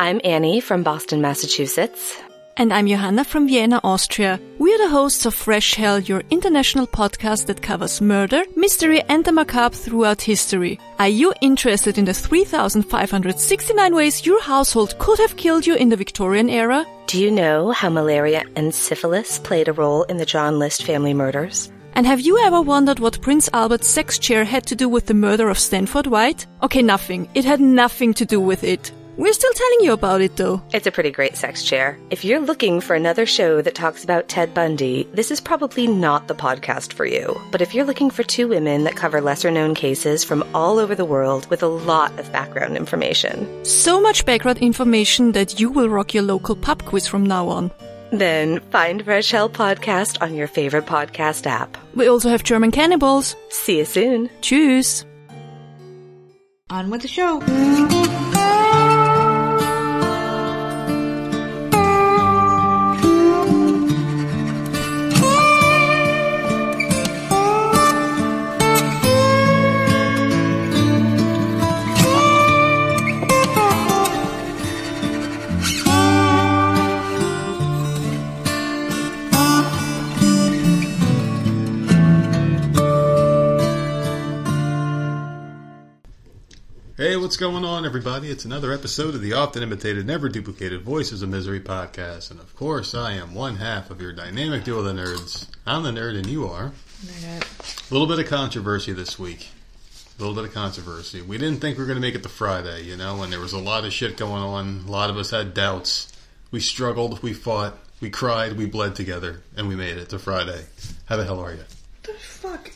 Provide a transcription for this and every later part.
I'm Annie from Boston, Massachusetts. And I'm Johanna from Vienna, Austria. We are the hosts of Fresh Hell, your international podcast that covers murder, mystery, and the macabre throughout history. Are you interested in the 3,569 ways your household could have killed you in the Victorian era? Do you know how malaria and syphilis played a role in the John List family murders? And have you ever wondered what Prince Albert's sex chair had to do with the murder of Stanford White? Okay, nothing. It had nothing to do with it. We're still telling you about it though. It's a pretty great sex chair. If you're looking for another show that talks about Ted Bundy, this is probably not the podcast for you. But if you're looking for two women that cover lesser known cases from all over the world with a lot of background information, So much background information that you will rock your local pub quiz from now on. then find Fresh Hell Podcast on your favorite podcast app. We also have German cannibals. See you soon. Tschüss. On with the show. Hey, what's going on, everybody? It's another episode of the often imitated, never duplicated Voices of Misery podcast. And of course, I am one half of your dynamic duo of the nerds. I'm the nerd, and you are. A little bit of controversy this week. A little bit of controversy. We didn't think we were going to make it to Friday, you know, and there was a lot of shit going on. A lot of us had doubts. We struggled, we fought, we cried, we bled together, and we made it to Friday. How the hell are you? the fuck?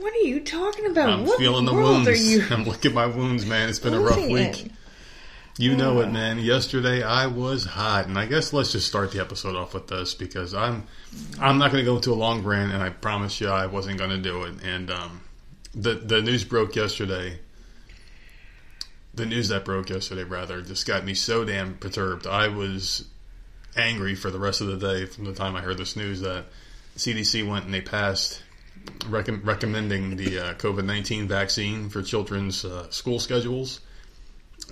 What are you talking about? I'm what feeling the world wounds. are you? I'm looking at my wounds, man. It's been a rough week. in? You know it, man. Yesterday I was hot, and I guess let's just start the episode off with this because I'm I'm not going to go into a long rant, and I promise you I wasn't going to do it. And um, the the news broke yesterday. The news that broke yesterday, rather, just got me so damn perturbed. I was angry for the rest of the day from the time I heard this news that CDC went and they passed recom- recommending the uh, COVID nineteen vaccine for children's uh, school schedules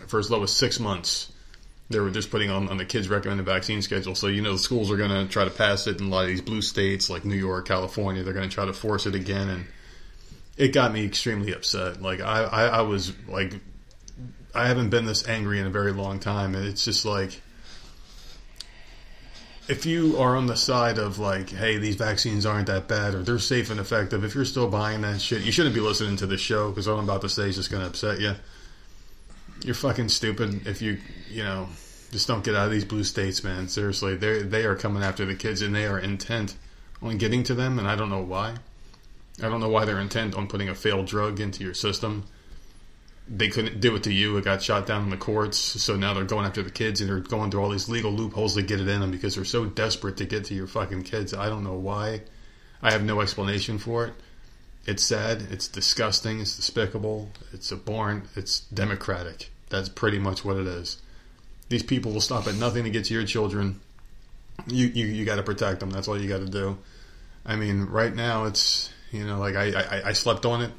for as low as six months. They were just putting on, on the kids' recommended vaccine schedule. So, you know, the schools are going to try to pass it in a lot of these blue states like New York, California. They're going to try to force it again. And it got me extremely upset. Like, I, I, I was like, I haven't been this angry in a very long time. And it's just like, if you are on the side of like, hey, these vaccines aren't that bad or they're safe and effective, if you're still buying that shit, you shouldn't be listening to this show because all I'm about to say is just going to upset you you're fucking stupid if you you know just don't get out of these blue states, man. Seriously, they they are coming after the kids and they are intent on getting to them, and I don't know why. I don't know why they're intent on putting a failed drug into your system. They couldn't do it to you. It got shot down in the courts, so now they're going after the kids and they're going through all these legal loopholes to get it in them because they're so desperate to get to your fucking kids. I don't know why. I have no explanation for it. It's sad. It's disgusting. It's despicable. It's abhorrent. It's democratic. That's pretty much what it is. These people will stop at nothing to get to your children. You you, you got to protect them. That's all you got to do. I mean, right now it's you know like I, I I slept on it.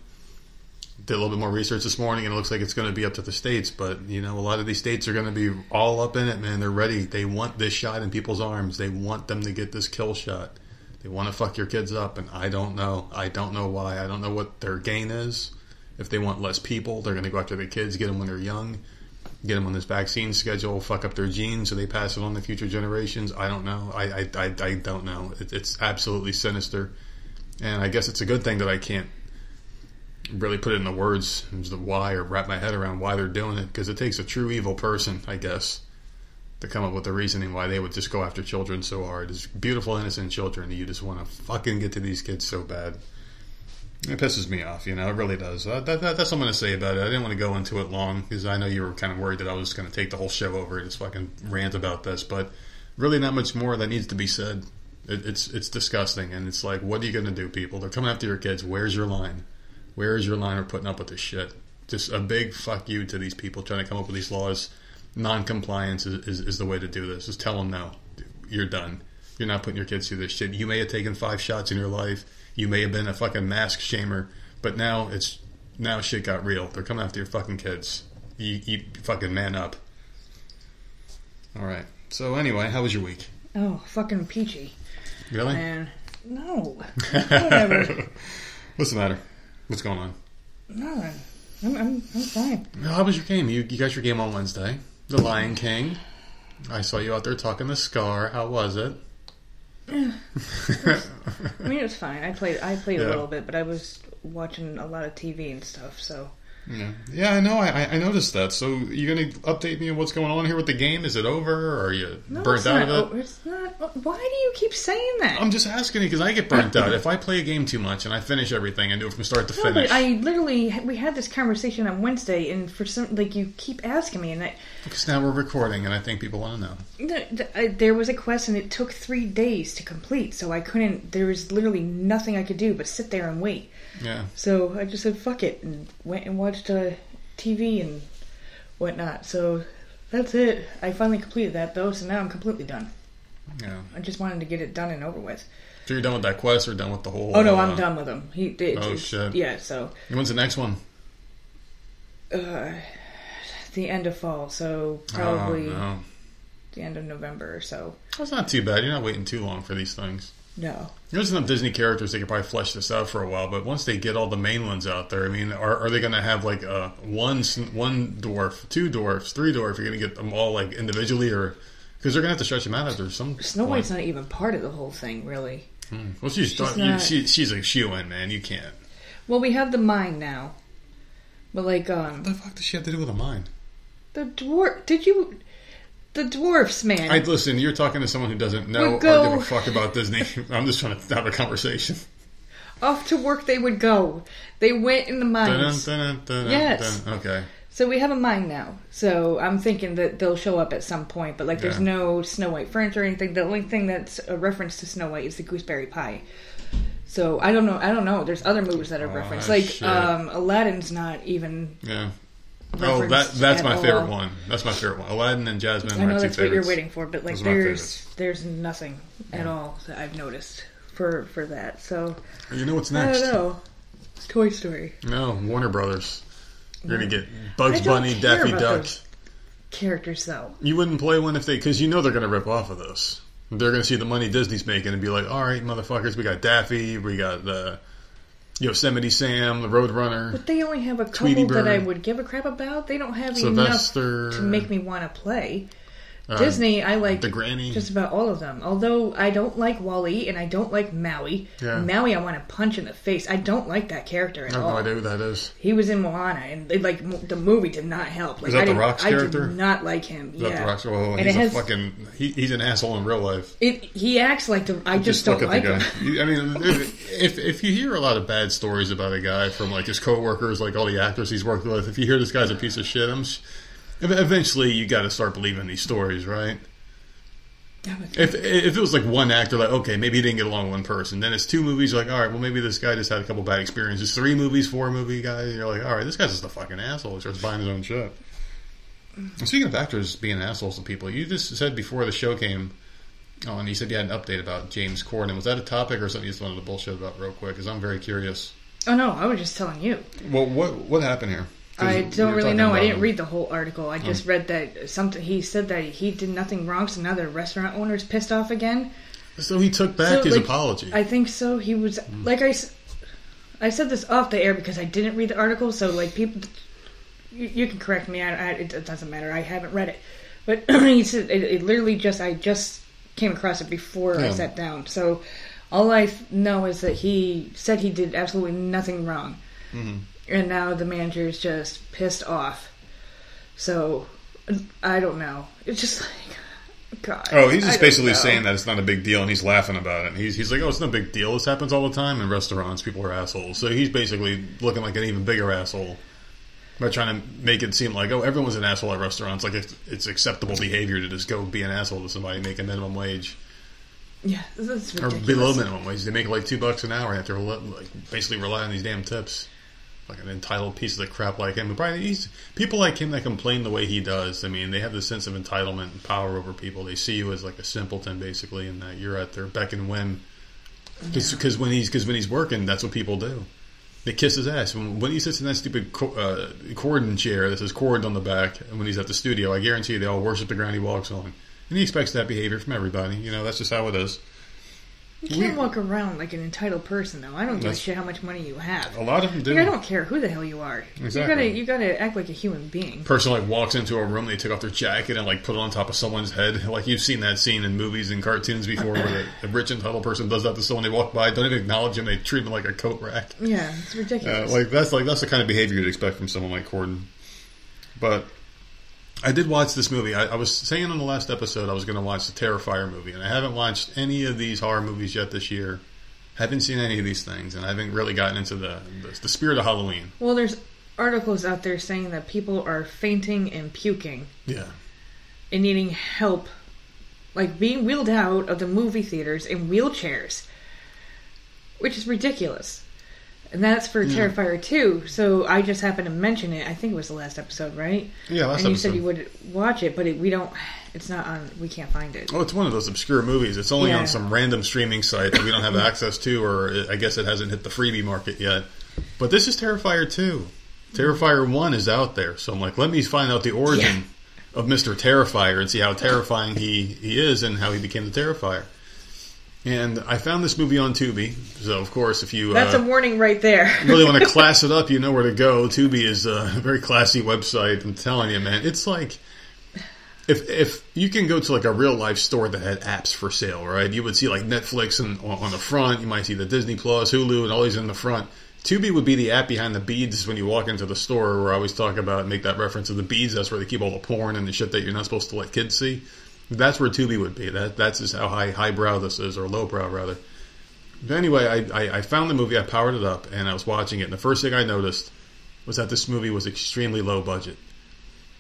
Did a little bit more research this morning, and it looks like it's going to be up to the states. But you know, a lot of these states are going to be all up in it, man. They're ready. They want this shot in people's arms. They want them to get this kill shot. They want to fuck your kids up, and I don't know. I don't know why. I don't know what their gain is. If they want less people, they're going to go after the kids, get them when they're young, get them on this vaccine schedule, fuck up their genes so they pass it on to future generations. I don't know. I, I, I, I don't know. It, it's absolutely sinister. And I guess it's a good thing that I can't really put it in the words to why or wrap my head around why they're doing it because it takes a true evil person, I guess, to come up with the reasoning why they would just go after children so hard. It's beautiful, innocent children. That you just want to fucking get to these kids so bad. It pisses me off, you know. It really does. Uh, that, that, that's what I'm going to say about it. I didn't want to go into it long because I know you were kind of worried that I was going to take the whole show over and just fucking rant about this. But really, not much more that needs to be said. It, it's it's disgusting, and it's like, what are you going to do, people? They're coming after your kids. Where's your line? Where is your line of putting up with this shit? Just a big fuck you to these people trying to come up with these laws. Non-compliance is, is, is the way to do this. Just tell them no. You're done. You're not putting your kids through this shit. You may have taken five shots in your life. You may have been a fucking mask shamer, but now it's now shit got real. They're coming after your fucking kids. You, you fucking man up. All right. So anyway, how was your week? Oh, fucking peachy. Really? Man, no. Whatever. What's the matter? What's going on? Nothing. I'm, I'm, I'm fine. How was your game? You, you got your game on Wednesday. The Lion King. I saw you out there talking to Scar. How was it? I mean, it was fine. I played, I played Yeah. a little bit, but I was watching a lot of TV and stuff. So Yeah, yeah, I know. I, I noticed that. So you're gonna update me on what's going on here with the game? Is it over, or are you no, burnt out not. of it? it's not. Why do you keep saying that? I'm just asking you because I get burnt out if I play a game too much and I finish everything and do it from start to No, finish. I literally we had this conversation on Wednesday, and for some like you keep asking me, and I, Because now we're recording, and I think people want to know. th- th- there was a quest, and it took three days to complete, so I couldn't. There was literally nothing I could do but sit there and wait. Yeah, So I just said fuck it and went and watched uh, TV and whatnot. So that's it. I finally completed that though, so now I'm completely done. yeah. I just wanted to get it done and over with. So you're done with that quest, or done with the whole? Oh no, uh, I'm done with him. He did. Oh, shit. Yeah. So When's the next one? uh, the end of fall. So probably Oh, no. the end of November or so. That's not too bad. You're not waiting too long for these things. No. There's enough Disney characters they could probably flesh this out for a while, but once they get all the main ones out there, I mean, are, are they going to have like uh, one one dwarf, two dwarfs, three dwarfs? You're going to get them all like individually, or because they're going to have to stretch them out after some. Snow. White's not even part of the whole thing, really. Well, she's she's done- not- she, she's a shoe in, man. You can't. Well, we have the mine now, but like um What the fuck does she have to do with a mine? the dwarf. Did you? The dwarfs, man. I listen. You're talking to someone who doesn't know Would or give a fuck about Disney. I'm just trying to have a conversation. Off to work they would go. They went in the mines. dun, dun, dun, Yes. Okay. So we have a mine now. So I'm thinking that they'll show up at some point, but like there's Yeah. no Snow White furniture or anything. The only thing that's a reference to Snow White is the gooseberry pie. So I don't know. I don't know. There's other movies that are Oh, referenced. Like shit. um, Aladdin's not even. Yeah. Oh, that that's my all. favorite one. That's my favorite one. Aladdin and Jasmine. I are know my two that's what you're waiting for, but like Those are my there's there's nothing at all that I've noticed for for that. So You know what's next? I next? don't know. Toy Story No, Warner Brothers. You're gonna get Bugs Bunny, care Daffy about Duck. those. characters though. You wouldn't play one if they, because you know they're gonna rip off of this. They're gonna see the money Disney's making and be like, "All right, motherfuckers, we got Daffy, we got the Yosemite Sam, the Roadrunner, But they only have a couple that I would give a crap about. They don't have Sylvester, enough to make me want to play. Uh, Disney, I like the Granny." just about all of them. Although I don't like WALL-E and I don't like Maui. Yeah. Maui, I want to punch in the face. I don't like that character at I have all. no idea who that is. He was in Moana, and they, like the movie did not help. Like, Is that I The didn't- Rock's I character? did not like him. Is yeah, that the Rock? Well, And he's it a has- fucking. He, he's an asshole in real life. It, he acts like the. I just, don't like him. You- I mean, if if you hear a lot of bad stories about a guy from like his coworkers, like all the actors he's worked with, if you hear this guy's a piece of shit, I'm. s- Eventually, you got to start believing these stories, right? If if it was like one actor, like okay, maybe he didn't get along with one person. Then it's two movies, like all right, well maybe this guy just had a couple bad experiences. Three movies, four movie guy, you're like all right, this guy's just a fucking asshole. He starts buying his own shit. And Speaking of actors being assholes to people, you just said before the show came Oh, and you said you had an update about James Corden. Was that a topic or something you just wanted to bullshit about real quick? Because I'm very curious. Oh no, I was just telling you. Well, what what happened here? I don't really know. I didn't read the whole article. I just read that something. He said that he did nothing wrong, so now the restaurant owner's pissed off again. So he took back So, his like, apology. I think so. He was like I, I said this off the air because I didn't read the article. So like people, you, you can correct me. I, I, it, it doesn't matter. I haven't read it, but he said it, it literally just. I just came across it before I sat down. So all I know is that he said he did absolutely nothing wrong, Mm-hmm. And now the manager is just pissed off. So I don't know. It's just like God. Oh, he's just don't basically saying that it's not a big deal, and he's laughing about it. And he's he's like, "Oh, it's no big deal. This happens all the time in restaurants. People are assholes." So he's basically looking like an even bigger asshole by trying to make it seem like, "Oh, everyone's an asshole at restaurants. Like it's, it's acceptable behavior to just go be an asshole to somebody making minimum wage Yeah, that's ridiculous. or below minimum wage. They make like two bucks an hour, to like basically rely on these damn tips." Like an entitled piece of crap like him. But Brian, he's people like him that complain the way he does. I mean, they have this sense of entitlement and power over people. They see you as like a simpleton, basically, and that you're at their beck and whim. Because when he's because when he's working, that's what people do. They kiss his ass. When, when he sits in that stupid co- uh, Corden chair that says Corden on the back, and when he's at the studio, I guarantee you they all worship the ground he walks on. And he expects that behavior from everybody. You know, that's just how it is. You can't We- walk around like an entitled person, though. I don't give a shit how much money you have. A lot of them do. Like, I don't care who the hell you are. Exactly. You gotta, you gotta act like a human being. person like walks into a room, they take off their jacket and like put it on top of someone's head. Like you've seen that scene in movies and cartoons before, where the, the rich entitled person does that to someone. They walk by, don't even acknowledge him. They treat him like a coat rack. Yeah, it's Uh, ridiculous. like that's like that's the kind of behavior you'd expect from someone like Corden. But I did watch this movie. I, I was saying on the last episode I was going to watch the Terrifier movie, and I haven't watched any of these horror movies yet this year. Haven't seen any of these things, and I haven't really gotten into the the, the spirit of Halloween. well, there's articles out there saying that people are fainting and puking Yeah. and needing help, like being wheeled out of the movie theaters in wheelchairs, which is ridiculous. And that's for Terrifier 2. So I just happened to mention it. I think it was the last episode, right? Yeah, last and you said you would watch it, but it, we don't. It's not on. We can't find it. Oh, it's one of those obscure movies. It's only Yeah. on some random streaming site that we don't have access to, or it- I guess it hasn't hit the freebie market yet. But this is Terrifier 2. Terrifier 1 is out there. So I'm like, let me find out the origin of Mr. Terrifier and see how terrifying he, he is and how he became the Terrifier. And I found this movie on Tubi. So, of course, if you That's uh, a warning right there. really want to class it up, you know where to go. Tubi is a very classy website. I'm telling you, man, it's like if if you can go to like a real life store that had apps for sale, right? You would see like Netflix and on on the front. You might see the Disney Plus, Hulu, and all these in the front. Tubi would be the app behind the beads when you walk into the store. Where I always talk about and make that reference to the beads. That's where they keep all the porn and the shit that you're not supposed to let kids see. That's where Tubi would be. That that's just how high highbrow this is, or lowbrow rather. But anyway, I, I, I found the movie, I powered it up, and I was watching it. And the first thing I noticed was that this movie was extremely low budget.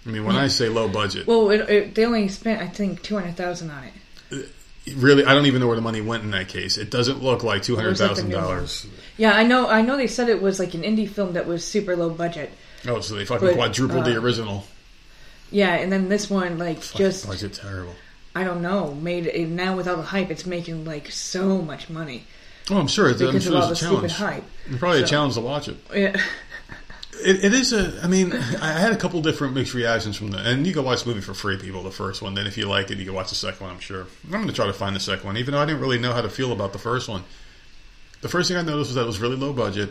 I mean, when I say low budget, Well, it, it, they only spent, I think, two hundred thousand on it. really, I don't even know where the money went in that case. It doesn't look like two hundred the thousand dollars. Yeah, I know. I know they said it was like an indie film that was super low budget. Oh, so they fucking But, quadrupled the uh, original. Yeah, and then this one, like, just budget terrible. I don't know, made it now with all the hype, it's making like so much money Oh, I'm sure. It's, I'm because sure of all the a stupid challenge. hype. It's probably a challenge to watch it. Yeah. It, it is a. I mean, I had a couple different mixed reactions from the. And you can watch the movie for free, people. The first one. Then, if you like it, you can watch the second one. I'm sure. I'm going to try to find the second one, even though I didn't really know how to feel about the first one. The first thing I noticed was that it was really low budget.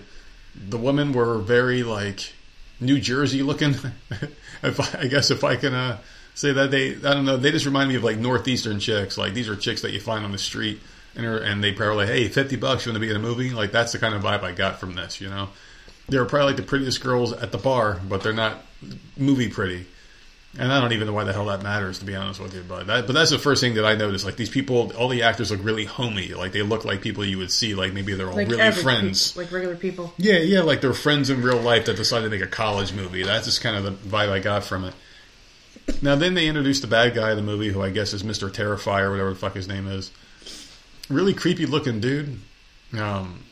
The women were very like New Jersey looking. if I, I guess if I can uh, say that they, I don't know, they just remind me of like northeastern chicks. Like these are chicks that you find on the street, and are, and they probably like, hey, fifty bucks, you want to be in a movie? Like that's the kind of vibe I got from this. You know, they're probably like the prettiest girls at the bar, but they're not movie pretty. And I don't even know why the hell that matters, to be honest with you. But that, but that's the first thing that I noticed. Like these people, all the actors look really homey. Like they look like people you would see. Like maybe they're all Like really friends. people, like regular people. Yeah, yeah, like they're friends in real life that decided to make a college movie. That's just kind of the vibe I got from it. Now, then they introduced the bad guy of the movie, who I guess is Mr. Terrifier, or whatever the fuck his name is. Really creepy looking dude. Um,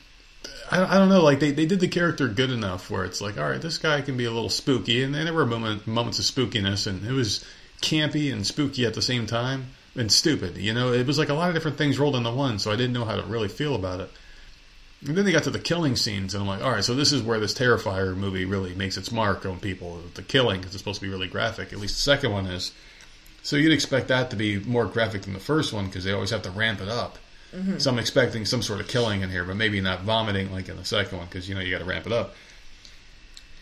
I, I don't know, like they, they did the character good enough where it's like, all right, this guy can be a little spooky, and, and there were moment, moments of spookiness, and it was campy and spooky at the same time, and stupid. You know, it was like a lot of different things rolled into one, so I didn't know how to really feel about it. And then they got to the killing scenes, and I'm like, all right, so this is where this Terrifier movie really makes its mark on people. The killing, because it's supposed to be really graphic. At least the second one is. So you'd expect that to be more graphic than the first one, because they always have to ramp it up. So I'm expecting some sort of killing in here, but maybe not vomiting like in the second one, because you know you got to ramp it up.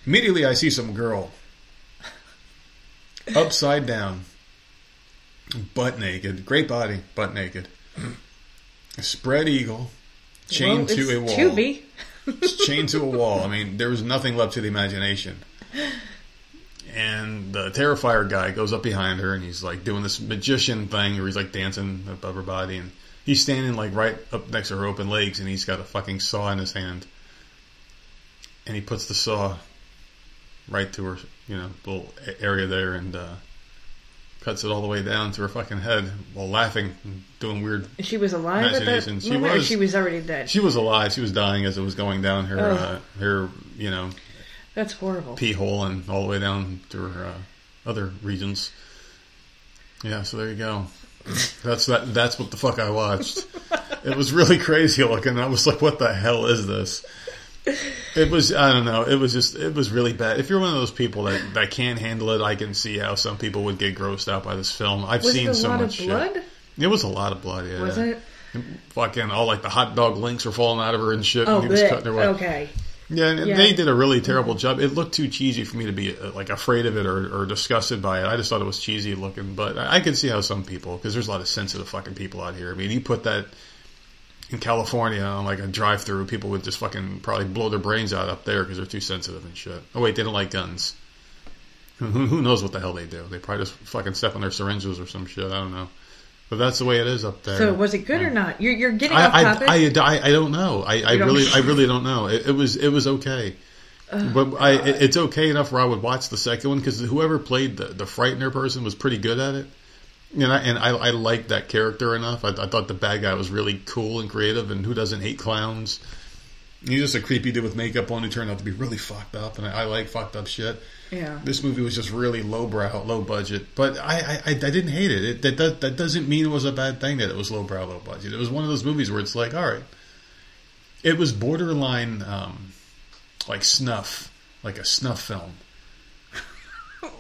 Immediately, I see some girl upside down, butt naked, great body, butt naked, spread eagle, chained well, to a wall Tubi. chained to a wall. I mean, there was nothing left to the imagination. And the Terrifier guy goes up behind her and he's like doing this magician thing where he's like dancing above her body and he's standing like right up next to her open legs and he's got a fucking saw in his hand. And he puts the saw right to her, you know, little area there and uh, cuts it all the way down to her fucking head while laughing and doing weird She was alive at that. She was. she was already dead. she was alive. She was dying as it was going down her, uh, her, you know, That's horrible. pee hole and all the way down to her uh, other regions. Yeah, so there you go. That's that. That's what the fuck I watched. it was really crazy looking. I was like, "What the hell is this?" It was I don't know. It was just it was really bad. If you're one of those people that, that can't handle it, I can see how some people would get grossed out by this film. I've Was seen so lot much of blood? shit. It was a lot of blood. Yeah, Was it? Fucking all like the hot dog links were falling out of her and shit. Oh, and he was cutting her. Away. okay. Yeah, and Yeah. they did a really terrible job. It looked too cheesy for me to be uh, like afraid of it or, or disgusted by it. I just thought it was cheesy looking, but I could see how some people, because there's a lot of sensitive fucking people out here. I mean, you put that in California on like a drive-through, people would just fucking probably blow their brains out up there because they're too sensitive and shit. Oh wait, they don't like guns. Who who knows what the hell they do? They probably just fucking step on their syringes or some shit. I don't know. But that's the way it is up there. So was it good or not? You're you're getting I, off topic. I, I, I don't know. I, I don't- really I really don't know. It, it was it was okay, but I it, it's okay enough where I would watch the second one because whoever played the the frightener person was pretty good at it. And I and I, I liked that character enough. I, I thought the bad guy was really cool and creative. And who doesn't hate clowns? He's just a creepy dude with makeup on who turned out to be really fucked up, and I, I like fucked up shit. Yeah. This movie was just really lowbrow, low budget, but I, I, I didn't hate it. it that, that that doesn't mean it was a bad thing that it was lowbrow, low budget. It was one of those movies where it's like, all right, it was borderline um, like snuff, like a snuff film.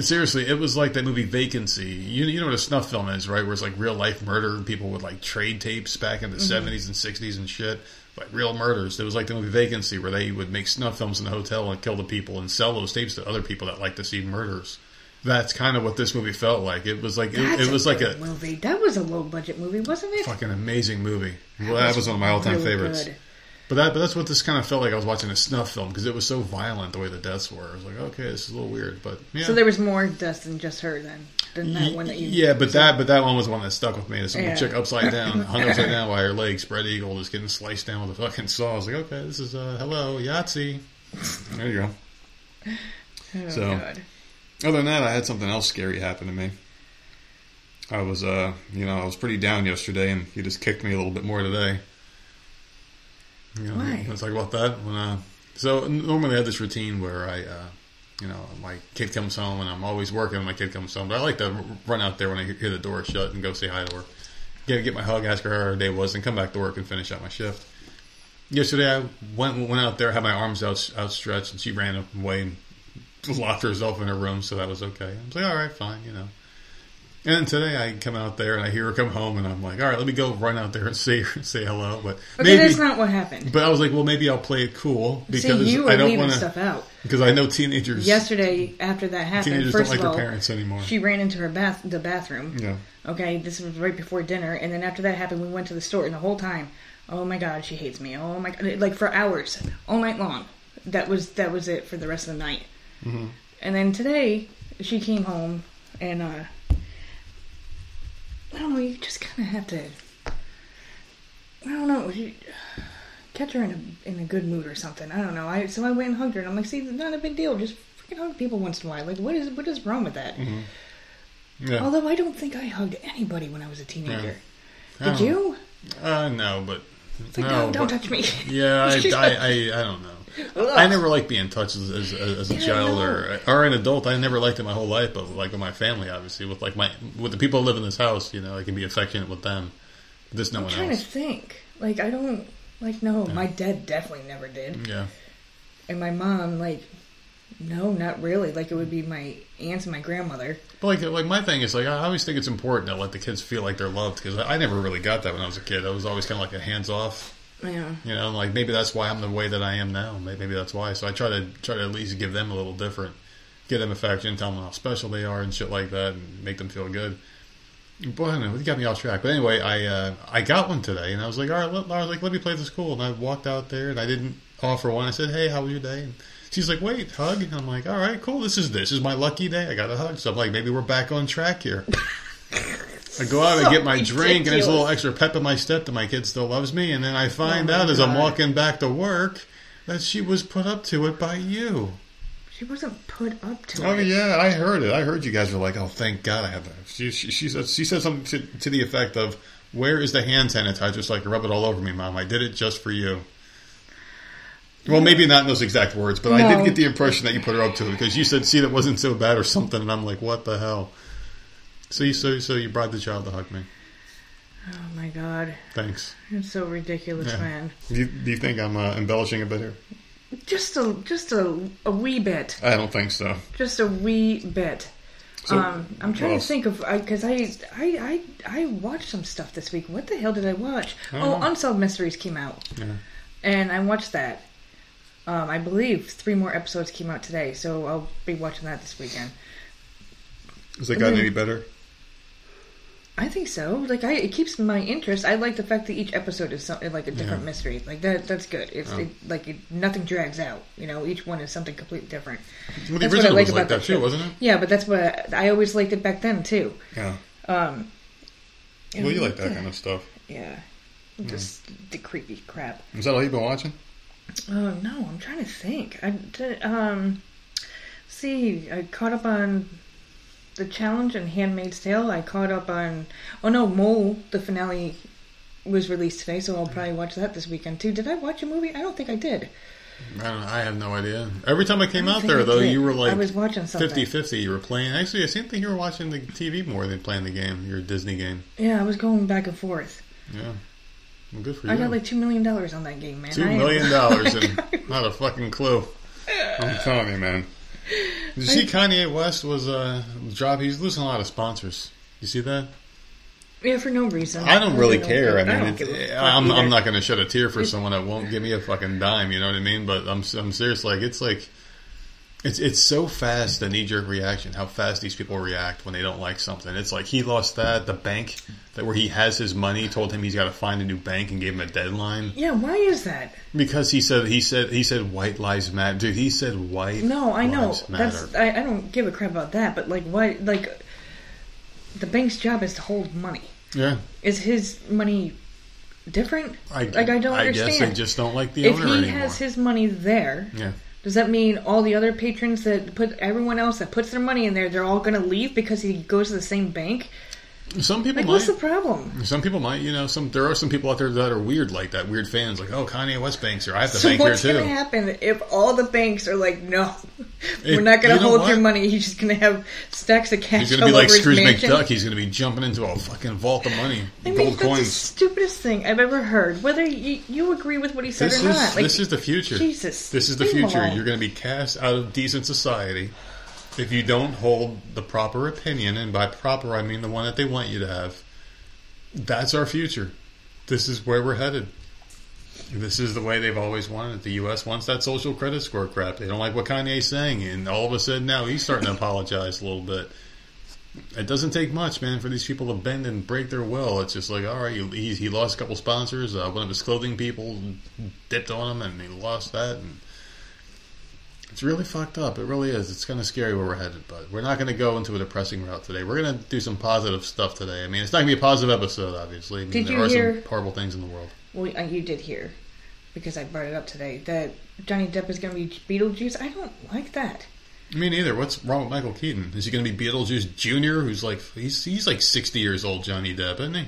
Seriously, it was like that movie Vacancy. You, you know what a snuff film is, right? Where it's like real life murder and people would like trade tapes back in the 70s and 60s and shit. Like real murders. It was like the movie Vacancy where they would make snuff films in the hotel and kill the people and sell those tapes to other people that like to see murders. That's kind of what this movie felt like. It was like it, it was like a movie. That was a low budget movie, wasn't it? fucking amazing movie. Well, that was one of my all time Really favorites. good. But that, but that's what this kind of felt like. I was watching a snuff film because it was so violent the way the deaths were. I was like, okay, this is a little weird, but yeah. So there was more deaths than just her then. Than that one that you yeah, but that but that one was the one that stuck with me. This Yeah. chick upside down, hung upside down by her leg, spread eagle, just getting sliced down with a fucking saw. I was like, okay, this is uh, hello Yahtzee. There you go. Oh, So- God. Other than that, I had something else scary happen to me. I was, uh, you know, I was pretty down yesterday, and he just kicked me a little bit more today. You know, Why? Let's talk about that. When, uh, so normally I have this routine where I, uh, you know, my kid comes home, and I'm always working when my kid comes home. But I like to run out there when I hear the door shut and go say hi to her, get get my hug, ask her how her day was, and come back to work and finish out my shift. Yesterday I went went out there, had my arms out, outstretched, and she ran away and locked herself in her room, so that was okay. I was like, all right, fine, you know. And today I come out there and I hear her come home, and I'm like, all right, let me go run out there and say say hello. But Okay, maybe, that's not what happened. but I was like, well, maybe I'll play it cool See, because you were I don't leaving want to stuff out. because I know teenagers Yesterday, after that happened, teenagers first don't like of all, their parents anymore. she ran into her bath, the bathroom. yeah, Okay, this was right before dinner, and then after that happened, we went to the store, and the whole time, oh my god, she hates me. Oh my god, like for hours, all night long. That was that was it for the rest of the night. Mm-hmm. And then today, she came home, and uh, I don't know. You just kind of have to. I don't know. You, catch her in a in a good mood or something. I don't know. I so I went and hugged her, and I'm like, see, it's not a big deal. Just freaking hug people once in a while. Like, what is what is wrong with that? yeah. Although I don't think I hugged anybody when I was a teenager. I Did you? Uh, no, but like, no, don't, don't but- touch me. Yeah, I, I, I, I don't know. I never liked being touched as, as, as a Yeah, child or or an adult. I never liked it my whole life, but like with my family, obviously, with like my with the people who live in this house, you know, I can be affectionate with them. But there's no I'm one trying else. to think. Like I don't like no. My dad definitely never did, Yeah, and my mom like no, not really. Like it would be my aunts and my grandmother. but like like my thing is like I always think it's important to let the kids feel like they're loved because I, I never really got that when I was a kid. I was always kind of like a hands off. Yeah. You know, like maybe that's why I'm the way that I am now. Maybe, that's why. So I try to try to at least give them a little different, give them affection, tell them how special they are and shit like that, and make them feel good. But I don't know, you got me off track. But anyway, I uh, I got one today, and I was like, all right, let, I was like, let me play this cool. And I walked out there, and I didn't offer one. I said, hey, how was your day? And she's like, wait, hug. And I'm like, all right, cool. This is this is my lucky day. I got a hug. So I'm like, maybe we're back on track here. I go out and get my drink, and there's a little extra pep in my step that my kid still loves me. And then I find Oh out as I'm walking back to work that she was put up to it by you. She wasn't put up to Oh it. yeah, I heard it. I heard you guys were like, "Oh, thank God I have that." She she, she said she said something to, to the effect of, "Where is the hand sanitizer so I can rub it all over me, Mom? I did it just for you." Well, maybe not in those exact words, but I did get the impression that you put her up to it because you said, "See, that wasn't so bad" or something, and I'm like, "What the hell?" So you so so you brought the child to hug me. Oh my god, Thanks. it's so ridiculous, Yeah. man. Do you, do you think I'm uh, embellishing a bit here? Just a just a, a wee bit, I don't think so. just a wee bit. So, um, I'm trying to think of because I, I I I watched some stuff this week. What the hell did I watch? I Oh, know. Unsolved Mysteries came out, Yeah. and I watched that. Um, I believe three more episodes came out today, so I'll be watching that this weekend. Has it gotten any better? I think so. Like, I it keeps my interest. I like the fact that each episode is some, like a different Yeah. mystery. Like that. That's good. It's Oh. it, like it, nothing drags out. You know, each one is something completely different. Well, the That's what I like was like about that that too, show. wasn't it? Yeah, but that's what I, I always liked it back then too. Yeah. Um, Well, you like that kind of stuff. Yeah, just the creepy crap. Is that all you've been watching? Oh no, I'm trying to think. I did, um, see, I caught up on the challenge and Handmaid's Tale. I caught up on oh no, Mole. The finale was released today, so I'll probably watch that this weekend too. Did I watch a movie? I don't think I did. I don't know. I have no idea. Every time I came I out there, I though, did. you were like I was watching something. 50-50. You were playing. Actually, I seem to think you were watching the TV more than playing the game. Your Disney game. Yeah, I was going back and forth. Yeah. Well, good for you. I got like two million dollars on that game, man. Two million dollars and not a fucking clue. I'm telling you, man. Did you see Kanye West was uh drop? He's losing a lot of sponsors. You see that? yeah, for no reason. I don't really don't care. I give- mean, don't it's, give a fuck I'm, I'm not going to shed a tear for someone that won't give me a fucking dime. You know what I mean? But I'm I'm serious. Like it's like it's it's so fast the knee jerk reaction. How fast these people react when they don't like something. It's like he lost that the bank that where he has his money told him he's got to find a new bank and gave him a deadline Yeah, why is that? because he said he said he said white lives matter. Dude, he said white. No, I know. That's I, I don't give a crap about that. But like, why? Like, the bank's job is to hold money. yeah. Is his money different? I, like, I don't I understand. guess they just don't like the if owner he has his money there, yeah. Does that mean all the other patrons that put everyone else that puts their money in there, they're all going to leave because he goes to the same bank? Some people Like, might. what's the problem? Some people might, you know, some there are some people out there that are weird like that, weird fans, like, oh, Kanye West banks here, I have to So bank here too. what's going to happen if all the banks are like, no, If- we're not going you to know hold what? your money. He's just going to have stacks of cash He's gonna all be like Scrooge. McDuck. He's gonna be jumping into a fucking vault of money, I mean, gold that's the coins. stupidest thing I've ever heard. Whether you, you agree with what he said This or is not, like, this is the future. Jesus, this is the future. alone. You're gonna be cast out of decent society if you don't hold the proper opinion, and by proper I mean the one that they want you to have. That's our future. This is where we're headed. This is the way they've always wanted it. The U.S. wants that social credit score crap. They don't like what Kanye's saying, and all of a sudden now he's starting to apologize a little bit. It doesn't take much, man, for these people to bend and break their will. It's just like, all right, he, he lost a couple sponsors. Uh, one of his clothing people dipped on him, and he lost that. And it's really fucked up. It really is. It's kind of scary where we're headed, but we're not going to go into a depressing route today. We're going to do some positive stuff today. I mean, it's not going to be a positive episode, obviously. I mean, Did there you are hear- some horrible things in the world. Well, uh, you did hear because I brought it up today that Johnny Depp is going to be Beetlejuice. I don't like that. Me neither. What's wrong with Michael Keaton? Is he going to be Beetlejuice Junior? Who's like he's he's like sixty years old, Johnny Depp, isn't he?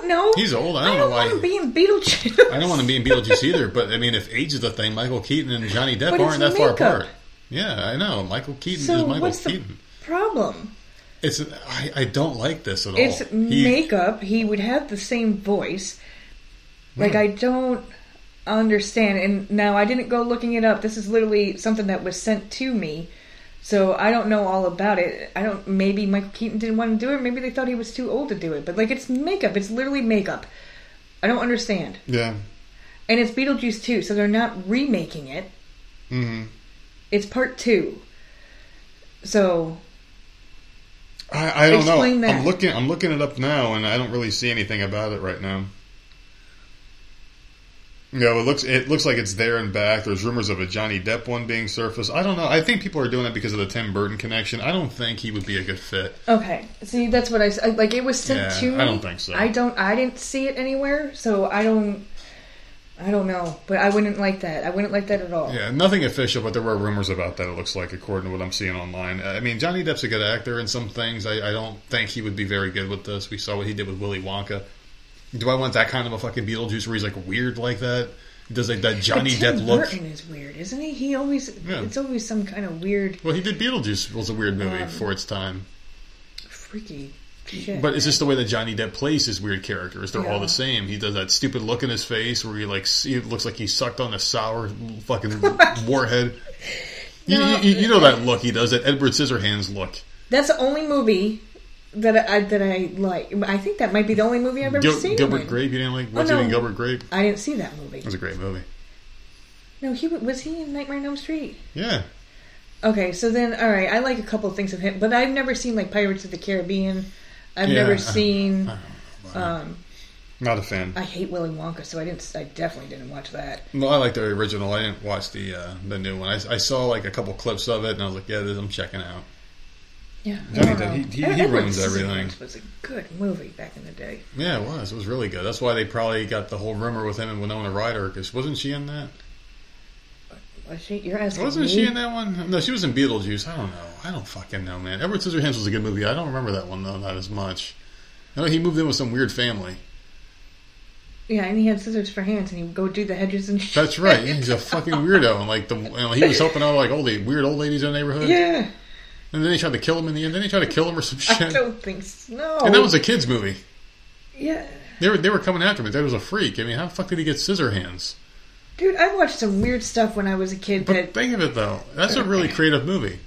Don't know. He's old. I don't I know don't why- want to be in Beetlejuice. I don't want to be in Beetlejuice either, but I mean, if age is the thing, Michael Keaton and Johnny Depp But aren't that it's far apart. Yeah, I know. Michael Keaton so is Michael what's the Keaton. problem? It's I, I don't like this at It's all. It's makeup. He would have the same voice. Like Hmm. I don't understand. And now I didn't go looking it up. This is literally something that was sent to me. So I don't know all about it. I don't. Maybe Michael Keaton didn't want to do it. Maybe they thought he was too old to do it. But like, it's makeup. It's literally makeup. I don't understand. yeah. And it's Beetlejuice too. So they're not remaking it. hmm It's part two. So I, I don't know. that. I'm looking. I'm looking it up now, and I don't really see anything about it right now. No, it looks it looks like it's there and back. There's rumors of a Johnny Depp one being surfaced. I don't know. I think people are doing it because of the Tim Burton connection. I don't think he would be a good fit. Okay, see, that's what I s- I- like. It was sent Yeah, to me. I don't think so. I don't. I didn't see it anywhere, so I don't. I don't know, but I wouldn't like that. I wouldn't like that at all. Yeah, nothing official, but there were rumors about that. It looks like, according to what I'm seeing online. I mean, Johnny Depp's a good actor in some things. I, I don't think he would be very good with this. We saw what he did with Willy Wonka. Do I want that kind of a fucking Beetlejuice where he's like weird like that? Does like that Johnny Depp look. Burton is weird, isn't he? He always. Yeah. It's always some kind of weird, Well, he did Beetlejuice. was a weird movie Um, for its time. freaky shit. But it's just the way that Johnny Depp plays his weird characters. They're all the same. He does that stupid look in his face where he like it looks like he sucked on a sour fucking warhead. You, you, you know that look he does, that Edward Scissorhands look. That's the only movie that I that I like. I think that might be the only movie I've ever Gil- seen. Gilbert. Grape, you didn't like? What's Oh, it no. in Gilbert Grape? I didn't see that movie. It was a great movie. No, he was he in Nightmare on Elm Street. Yeah. Okay, so then all right, I like a couple of things of him, but I've never seen like Pirates of the Caribbean. I've Yeah, never I- seen. Um, Not a fan. I hate Willy Wonka, so I didn't. I definitely didn't watch that. No, I like the original. I didn't watch the uh, the new one. I, I saw like a couple clips of it, and I was like, "Yeah, this I'm checking out." Yeah, Johnny I don't Depp, know. he- he- he Edward ruins everything. Scissorhands Was a good movie back in the day. Yeah, it was. It was really good. That's why they probably got the whole rumor with him and Winona Ryder because wasn't she in that? Was she? You're asking Wasn't me? she in that one? No, she was in Beetlejuice. I don't know. I don't fucking know, man. Edward Scissorhands was a good movie. I don't remember that one though, not as much. I know he moved in with some weird family. Yeah, and he had scissors for hands, and he would go do the hedges and shit. That's right. He's a fucking weirdo, and like the you know, he was helping out like all the weird old ladies in the neighborhood. Yeah, And then they tried to kill him in the end. Then they tried to kill him or some shit. I don't think so. No. And that was a kids movie. yeah, They were they were coming after me. That was a freak. I mean, how the fuck did he get scissor hands? dude, I watched some weird stuff when I was a kid. But That think of it though. That's a really creative movie.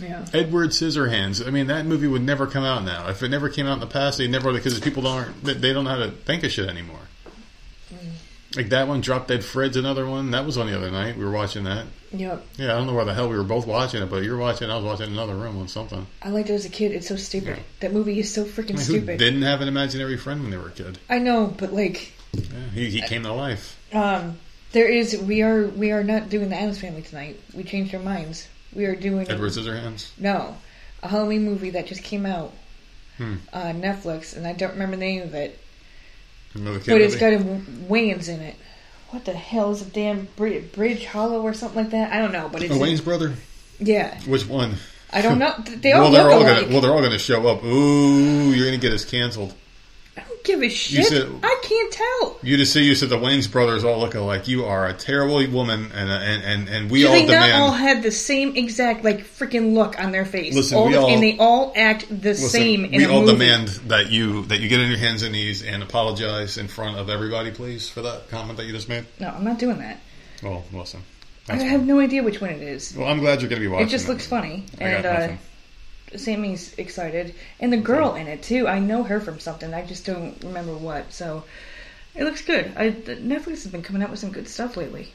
yeah, Edward Scissorhands. I mean, that movie would never come out now. If it never came out in the past, they never because people don't they they don't know how to think of shit anymore. Like that one, Drop Dead Fred's another one. That was on the other night. We were watching that. yep. Yeah, I don't know where the hell we were both watching it, but you were watching. I was watching in another room on something. I liked it as a kid. It's so stupid. That movie is so freaking I mean, stupid. didn't have an imaginary friend when they were a kid? I know, but like, Yeah, he, he came to life. um, there is. We are. We are not doing the Addams Family tonight. We changed our minds. We are doing Edward Scissorhands. no a Halloween movie that just came out Hmm. on Netflix, and I don't remember the name of it. Another kid But it's got a Wayans in it. What the hell is a damn Bri- Bridge Hollow or something like that? I don't know, but it's a Wayans brother. yeah. Which one? I don't know. They all well, they're all alike. gonna well, they're all gonna show up. Ooh, you're gonna get us canceled. Give a shit. said- I can't tell. You just see you said the Wayans brothers all look alike. You are a terrible woman, and and and, and we Do all they demand. not all have the same exact like freaking look on their face? Listen, all we the- all- and they all act the Listen, same in we all movie. demand that you that you get on your hands and knees and apologize in front of everybody, please, for that comment that you just made. No, I'm not doing that. Well, listen. I have no idea which one it is. Well, I'm glad you're going to be watching. It just looks funny, and uh. Sammy's excited, and the girl in it too. I know her from something. I just don't remember what. So it looks good. I, Netflix has been coming out with some good stuff lately.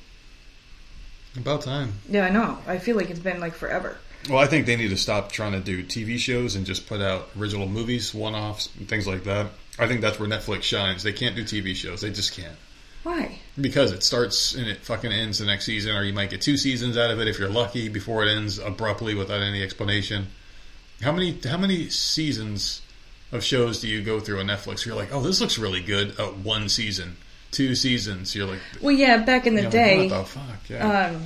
About time. Yeah, I know. I feel like it's been like forever. Well, I think they need to stop trying to do TV shows and just put out original movies, one-offs, and things like that. I think that's where Netflix shines. They can't do TV shows. They just can't. Why? Because it starts and it fucking ends the next season, or you might get two seasons out of it if you're lucky before it ends abruptly without any explanation. How many how many seasons of shows do you go through on Netflix? You're like, oh, this looks really good. Uh, one season, two seasons. You're like, Well, yeah, back in the you're like, day, what the fuck? Yeah. um,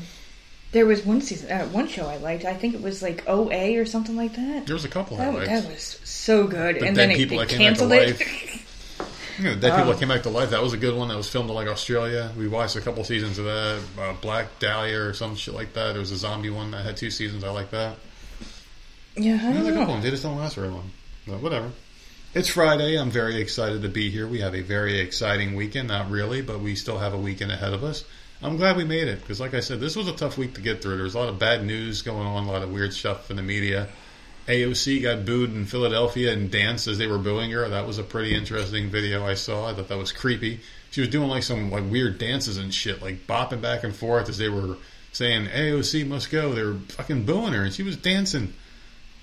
there was one season, uh, one show I liked. I think it was like OA or something like that. there was a couple That, that was so good. The and dead then it, people they that came back to canceled it. life. Yeah, Dead People Um, That Came Back to Life. That was a good one. That was filmed in like Australia. We watched a couple seasons of that. Uh, Black Dahlia or some shit like that. There was a zombie one that had two seasons. I like that. Yeah, I don't a couple know. ones. They just don't last very long. But whatever. It's Friday. I'm very excited to be here. We have a very exciting weekend. Not really, but we still have a weekend ahead of us. I'm glad we made it because, like I said, this was a tough week to get through. There was a lot of bad news going on, a lot of weird stuff in the media. AOC got booed in Philadelphia and danced as they were booing her. That was a pretty interesting video I saw. I thought that was creepy. She was doing like some like weird dances and shit, like bopping back and forth as they were saying AOC must go. They were fucking booing her, and she was dancing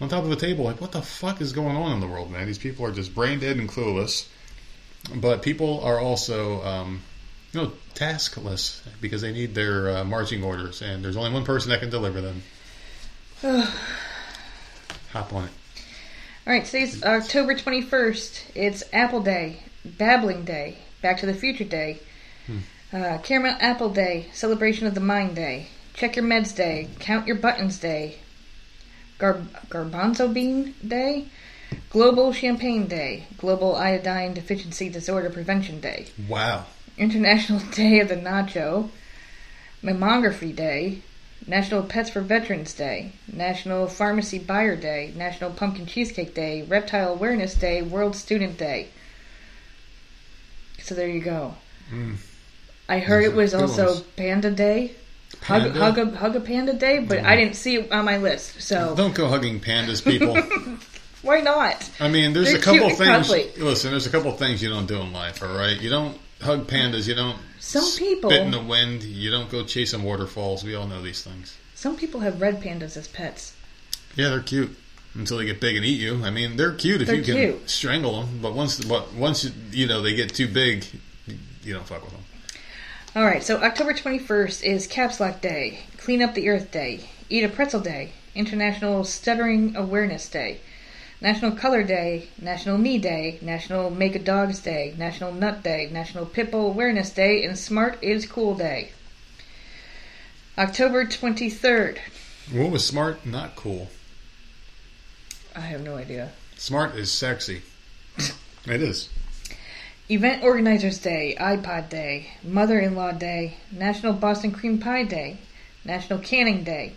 on top of a table. Like, what the fuck is going on in the world, man? These people are just brain dead and clueless. But people are also, um, you know, taskless because they need their uh, marching orders, and there's only one person that can deliver them. Hop on it. All right, today's October 21st. It's Apple Day, Babbling Day, Back to the Future Day, uh, Caramel Apple Day, Celebration of the Mind Day, Check Your Meds Day, Count Your Buttons Day, Gar- Garbanzo Bean Day, Global Champagne Day, Global Iodine Deficiency Disorder Prevention Day, Wow. International Day of the Nacho, Mammography Day, National Pets for Veterans Day, National Pharmacy Buyer Day, National Pumpkin Cheesecake Day, Reptile Awareness Day, World Student Day. So there you go. Hmm. I heard Those it was also ones. Panda Day. Hug, Panda? hug, a, hug a Panda Day, but I mm-hmm. didn't see it on my list. So Don't go hugging pandas, people. why not? I mean, there's They're a couple cute and things. cuddly. Listen, there's a couple things you don't do in life. All right, you don't hug pandas. You don't. Some people- spit in the wind. You don't go chasing waterfalls. We all know these things. Some people have red pandas as pets. Yeah, they're cute until they get big and eat you. I mean, they're cute if They're you can cute. strangle them, but once, but once you know they get too big, you don't fuck with them. All right, so October 21st is Caps Lock Day, Clean Up the Earth Day, Eat a Pretzel Day, International Stuttering Awareness Day, National Color Day, National Knee Day, National Make a Dogs Day, National Nut Day, National Pitbull Awareness Day, and Smart is Cool Day. October 23rd. What was smart? Not cool. I have no idea. Smart is sexy. it is. Event Organizers Day, iPod Day, Mother in Law Day, National Boston Cream Pie Day, National Canning Day,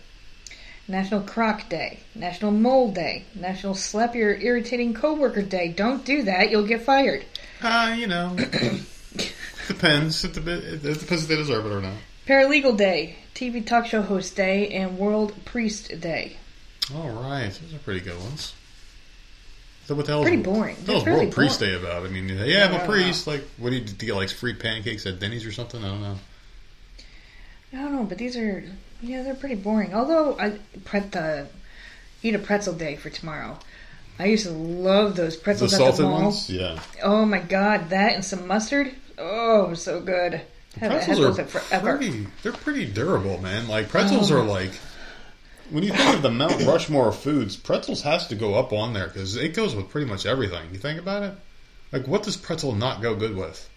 National Crock Day, National Mole Day, National Slap Your Irritating Coworker Day. Don't do that, you'll get fired. Uh, you know, depends. It, it depends if they deserve it or not. Paralegal Day, TV Talk Show Host Day, and World Priest Day. All right, those are pretty good ones. So what the hell? Pretty is, boring. What the hell's World Priest. Day about? I mean, yeah, I'm a priest. Like, what do you, do you get? Like free pancakes at Denny's or something? I don't know. I don't know, but these are, yeah, they're pretty boring. Although, I pret the Eat a Pretzel Day for tomorrow. I used to love those The pretzels at salted the mall. ones, yeah. Oh my god, that and some mustard. Oh, so good. Had Pretzels those are forever. pretty. They're pretty durable, man. Like pretzels Oh. are like. When you think of the Mount Rushmore of foods, pretzels has to go up on there because it goes with pretty much everything. You think about it. Like, what does pretzel not go good with?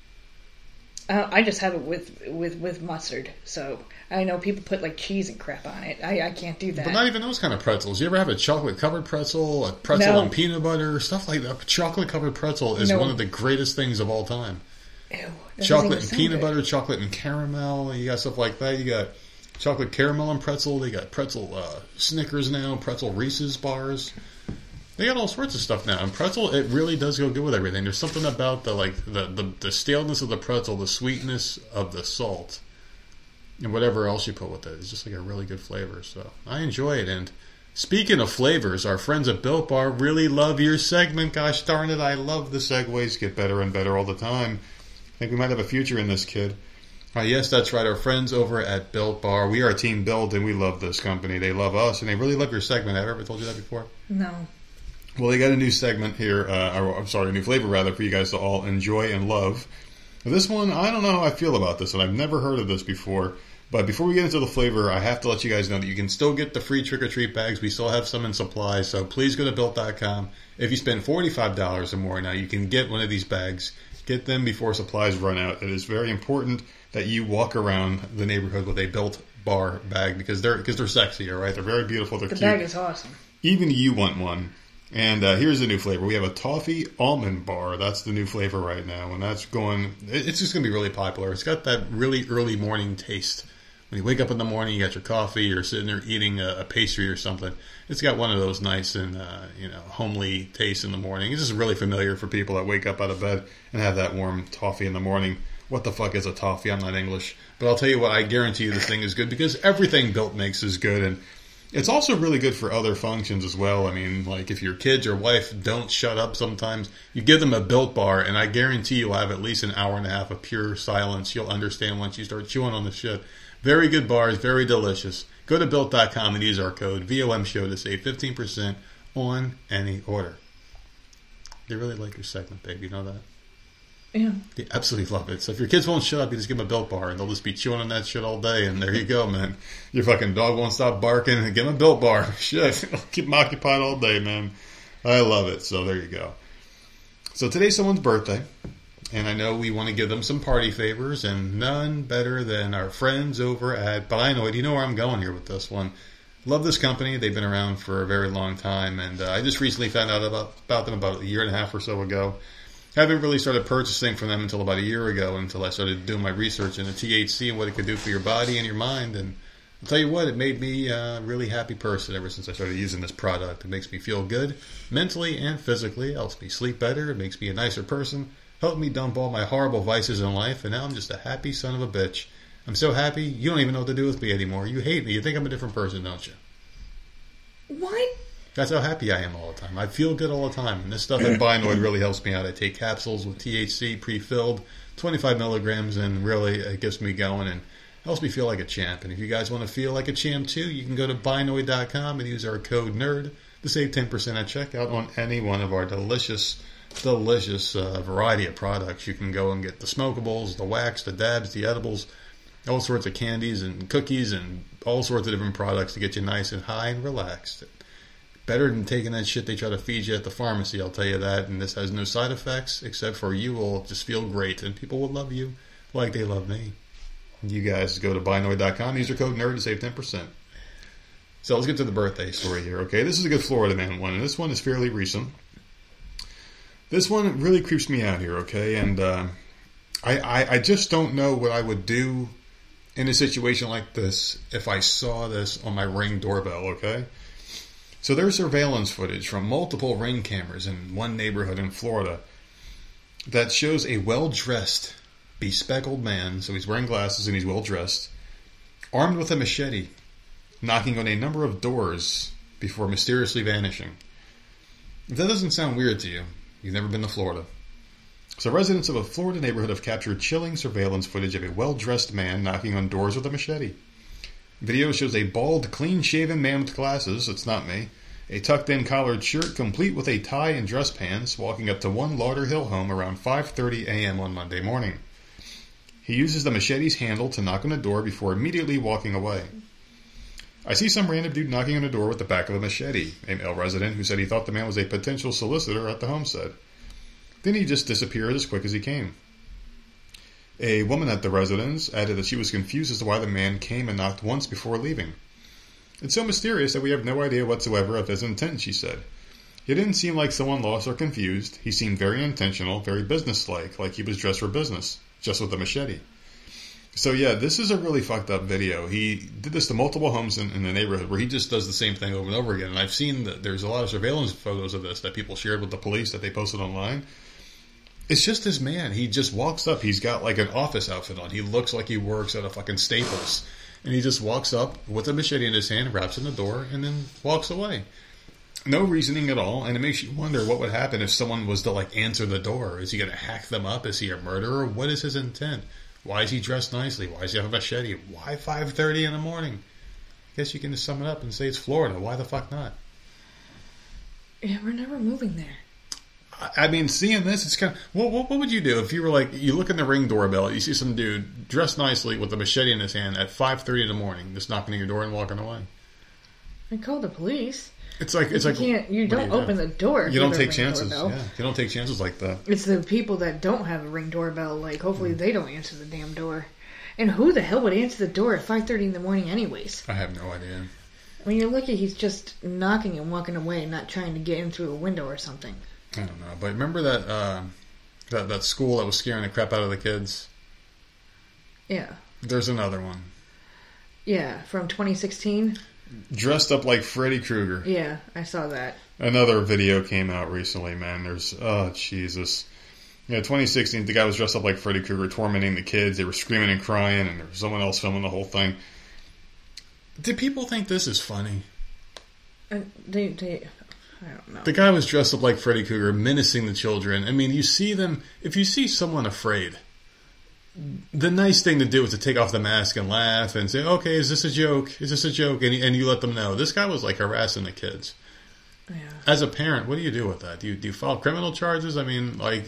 Uh, I just have it with with with mustard. So I know people put like cheese and crap on it. I, I can't do that. But not even those kind of pretzels. You ever have a chocolate covered pretzel, a pretzel No. and peanut butter, stuff like that? Chocolate covered pretzel is No. one of the greatest things of all time. Ew, chocolate and peanut sound butter, chocolate and caramel. You got stuff like that. You got chocolate caramel and pretzel. They got pretzel uh, Snickers now, pretzel Reese's bars. They got all sorts of stuff now. And pretzel, it really does go good with everything. There's something about the like the, the, the staleness of the pretzel, the sweetness of the salt, and whatever else you put with it. It's just like a really good flavor. So I enjoy it. And speaking of flavors, our friends at Built Bar really love your segment. Gosh darn it, I love the segues. Get better and better all the time. I think we might have a future in this kid. Uh, yes, that's right. Our friends over at Built Bar. We are a Team Built, and we love this company. They love us, and they really love your segment. Have I ever told you that before? No. Well, they got a new segment here. Uh, or, I'm sorry, a new flavor rather for you guys to all enjoy and love. This one, I don't know how I feel about this, and I've never heard of this before. But before we get into the flavor, I have to let you guys know that you can still get the free trick or treat bags. We still have some in supply, so please go to built.com. If you spend $45 or more now, you can get one of these bags. Get them before supplies run out. It is very important that you walk around the neighborhood with a built bar bag because they're because they're sexy, all right? They're very beautiful. They're The cute bag is awesome. even you want one. And uh, here's the new flavor. We have a toffee almond bar. That's the new flavor right now, and that's going. It's just going to be really popular. It's got that really early morning taste. When you wake up in the morning, you got your coffee, you're sitting there eating a, a pastry or something. It's got one of those nice and uh, you know homely tastes in the morning. It's just really familiar for people that wake up out of bed and have that warm toffee in the morning. What the fuck is a toffee? I'm not English, but I'll tell you what. I guarantee you this thing is good because everything Built makes is good, and it's also really good for other functions as well. I mean, like if your kids or wife don't shut up sometimes, you give them a built bar, and I guarantee you'll have at least an hour and a half of pure silence. You'll understand once you start chewing on the shit. Very good bars, very delicious. Go to built.com and use our code VOM show to save 15% on any order. They really like your segment, babe. You know that? Yeah. They absolutely love it. So if your kids won't shut up, you just give them a built bar, and they'll just be chewing on that shit all day. And there you go, man. Your fucking dog won't stop barking. and Give them a built bar. Shit, keep them occupied all day, man. I love it. So there you go. So today's someone's birthday, and I know we want to give them some party favors, and none better than our friends over at. But I know. You know where I'm going here with this one. Love this company. They've been around for a very long time, and uh, I just recently found out about about them about a year and a half or so ago haven't really started purchasing from them until about a year ago, until I started doing my research into THC and what it could do for your body and your mind. And I'll tell you what, it made me a really happy person ever since I started using this product. It makes me feel good mentally and physically. It helps me sleep better. It makes me a nicer person. Helped me dump all my horrible vices in life, and now I'm just a happy son of a bitch. I'm so happy, you don't even know what to do with me anymore. You hate me. You think I'm a different person, don't you? What? That's how happy I am all the time. I feel good all the time. And this stuff at Binoid really helps me out. I take capsules with THC pre-filled, 25 milligrams, and really it gets me going and helps me feel like a champ. And if you guys want to feel like a champ too, you can go to Binoid.com and use our code NERD to save 10% at checkout on any one of our delicious, delicious uh, variety of products. You can go and get the smokables, the wax, the dabs, the edibles, all sorts of candies and cookies and all sorts of different products to get you nice and high and relaxed. Better than taking that shit they try to feed you at the pharmacy, I'll tell you that. And this has no side effects except for you will just feel great and people will love you like they love me. You guys go to binoid.com, use your code NERD to save 10%. So let's get to the birthday story here, okay? This is a good Florida man one, and this one is fairly recent. This one really creeps me out here, okay? And uh, I, I, I just don't know what I would do in a situation like this if I saw this on my ring doorbell, okay? So there's surveillance footage from multiple ring cameras in one neighborhood in Florida that shows a well dressed, bespectacled man, so he's wearing glasses and he's well dressed, armed with a machete, knocking on a number of doors before mysteriously vanishing. If that doesn't sound weird to you, you've never been to Florida. So, residents of a Florida neighborhood have captured chilling surveillance footage of a well dressed man knocking on doors with a machete. Video shows a bald, clean shaven man with glasses, it's not me, a tucked in collared shirt complete with a tie and dress pants walking up to one Lauderhill home around 5:30 a.m. on Monday morning. He uses the machete's handle to knock on the door before immediately walking away. I see some random dude knocking on a door with the back of a machete, a male resident who said he thought the man was a potential solicitor at the homestead. Then he just disappeared as quick as he came. A woman at the residence added that she was confused as to why the man came and knocked once before leaving. It's so mysterious that we have no idea whatsoever of his intent, she said. He didn't seem like someone lost or confused. He seemed very intentional, very businesslike, like he was dressed for business, just with a machete. So yeah, this is a really fucked up video. He did this to multiple homes in, in, the neighborhood where he just does the same thing over and over again. And I've seen that there's a lot of surveillance photos of this that people shared with the police that they posted online. It's just this man. He just walks up. He's got like an office outfit on. He looks like he works at a fucking Staples. And he just walks up with a machete in his hand, wraps in the door, and then walks away. No reasoning at all, and it makes you wonder what would happen if someone was to like answer the door. Is he going to hack them up? Is he a murderer? What is his intent? Why is he dressed nicely? Why does he have a machete? Why 5.30 in the morning? I guess you can just sum it up and say it's Florida. Why the fuck not? Yeah, we're never moving there. I mean, seeing this, it's kind of what, what, what would you do if you were like you look in the ring doorbell, you see some dude dressed nicely with a machete in his hand at five thirty in the morning, just knocking on your door and walking away. I call the police. It's like it's you like can't. You don't do you open do? the door. You don't take chances. Yeah, you don't take chances like that. It's the people that don't have a ring doorbell. Like, hopefully, Mm. they don't answer the damn door. And who the hell would answer the door at five thirty in the morning, anyways? I have no idea. I mean, you're lucky he's just knocking and walking away, not trying to get in through a window or something. I don't know, but remember that uh, that that school that was scaring the crap out of the kids. Yeah, There's another one yeah, from 2016. dressed up like Freddy Krueger. Yeah, I saw that. Another video came out recently, man. There's oh Jesus. Yeah, 2016, the guy was dressed up like Freddy Krueger, tormenting the kids. They were screaming and crying, and there was someone else filming the whole thing. Do people think this is funny? And they, they, I don't know. The guy was dressed up like Freddy Krueger, menacing the children. I mean, you see them. If you see someone afraid, the nice thing to do is to take off the mask and laugh and say, "Okay, is this a joke? Is this a joke?" And, and you let them know. This guy was like harassing the kids. yeah. As a parent, what do you do with that? Do you do you file criminal charges? I mean, like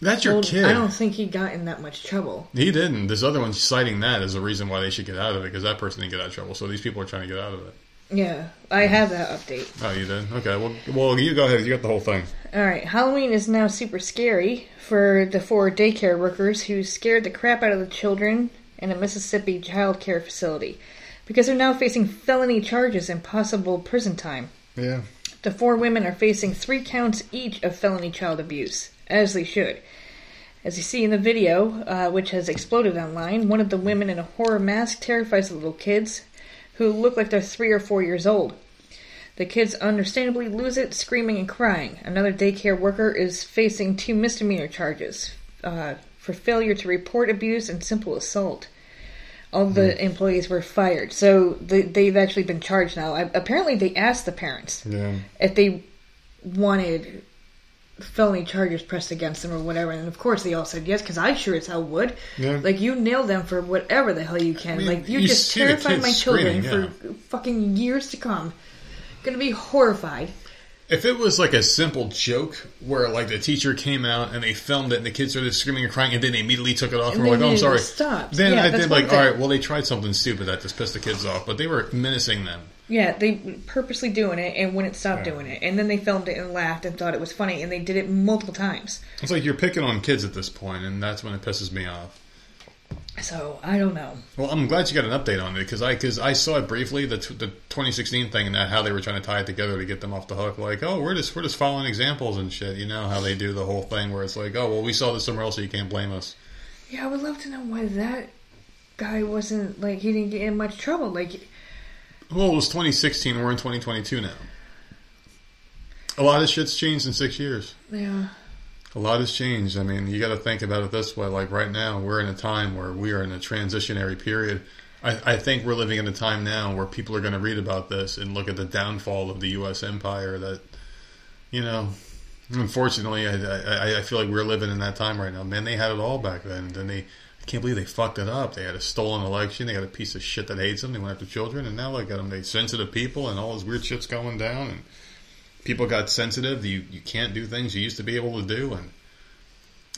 that's your Well, kid. I don't think he got in that much trouble. He didn't. This other one's citing that as a reason why they should get out of it because that person didn't get out of trouble. So these people are trying to get out of it. Yeah, I have that update. Oh, you did? Okay. Well, well, you go ahead. You got the whole thing. All right, Halloween is now super scary for the four daycare workers who scared the crap out of the children in a Mississippi child care facility because they're now facing felony charges and possible prison time. Yeah. The four women are facing three counts each of felony child abuse, as they should. As you see in the video, uh, which has exploded online, one of the women in a horror mask terrifies the little kids, who look like they're three or four years old. The kids understandably lose it, screaming and crying. Another daycare worker is facing two misdemeanor charges uh, for failure to report abuse and simple assault. All the employees were fired, so they, they've actually been charged now. I, apparently, they asked the parents Yeah. if they wanted felony charges pressed against them or whatever, and of course they all said yes because I sure as hell would. Yeah. Like you nail them for whatever the hell you can. mean, like you, you just terrified my children screaming, for fucking years to come. Gonna be horrified. If it was like a simple joke where like the teacher came out and they filmed it and the kids started screaming and crying and then they immediately took it off and, And were like, "Oh, I'm sorry," stopped. then Yeah, I did like, thing. "All right, well, they tried something stupid that just pissed the kids off," but they were menacing them. Yeah, they purposely doing it and wouldn't stop doing it, and then they filmed it and laughed and thought it was funny, and they did it multiple times. It's like you're picking on kids at this point, and that's when it pisses me off. So I don't know. Well, I'm glad you got an update on it because I because I saw it briefly the t- the 2016 thing and that how they were trying to tie it together to get them off the hook. Like, oh, we're just we're just following examples and shit. You know how they do the whole thing where it's like, oh, well, we saw this somewhere else, so you can't blame us. Yeah, I would love to know why that guy wasn't like he didn't get in much trouble. Like, Well, it was 2016. We're in 2022 now. A lot of shit's changed in six years. yeah, A lot has changed. I mean, you got to think about it this way. Like right now, we're in a time where we are in a transitionary period. I, I think we're living in a time now where people are going to read about this and look at the downfall of the U.S. empire. That, you know, unfortunately, I, I, I feel like we're living in that time right now. Man, they had it all back then. Then they, can't believe they fucked it up. They had a stolen election. They got a piece of shit that hates them. They went after children, and now look at them. They sensitive people, and all this weird shit's going down. And people got sensitive. You you can't do things you used to be able to do, and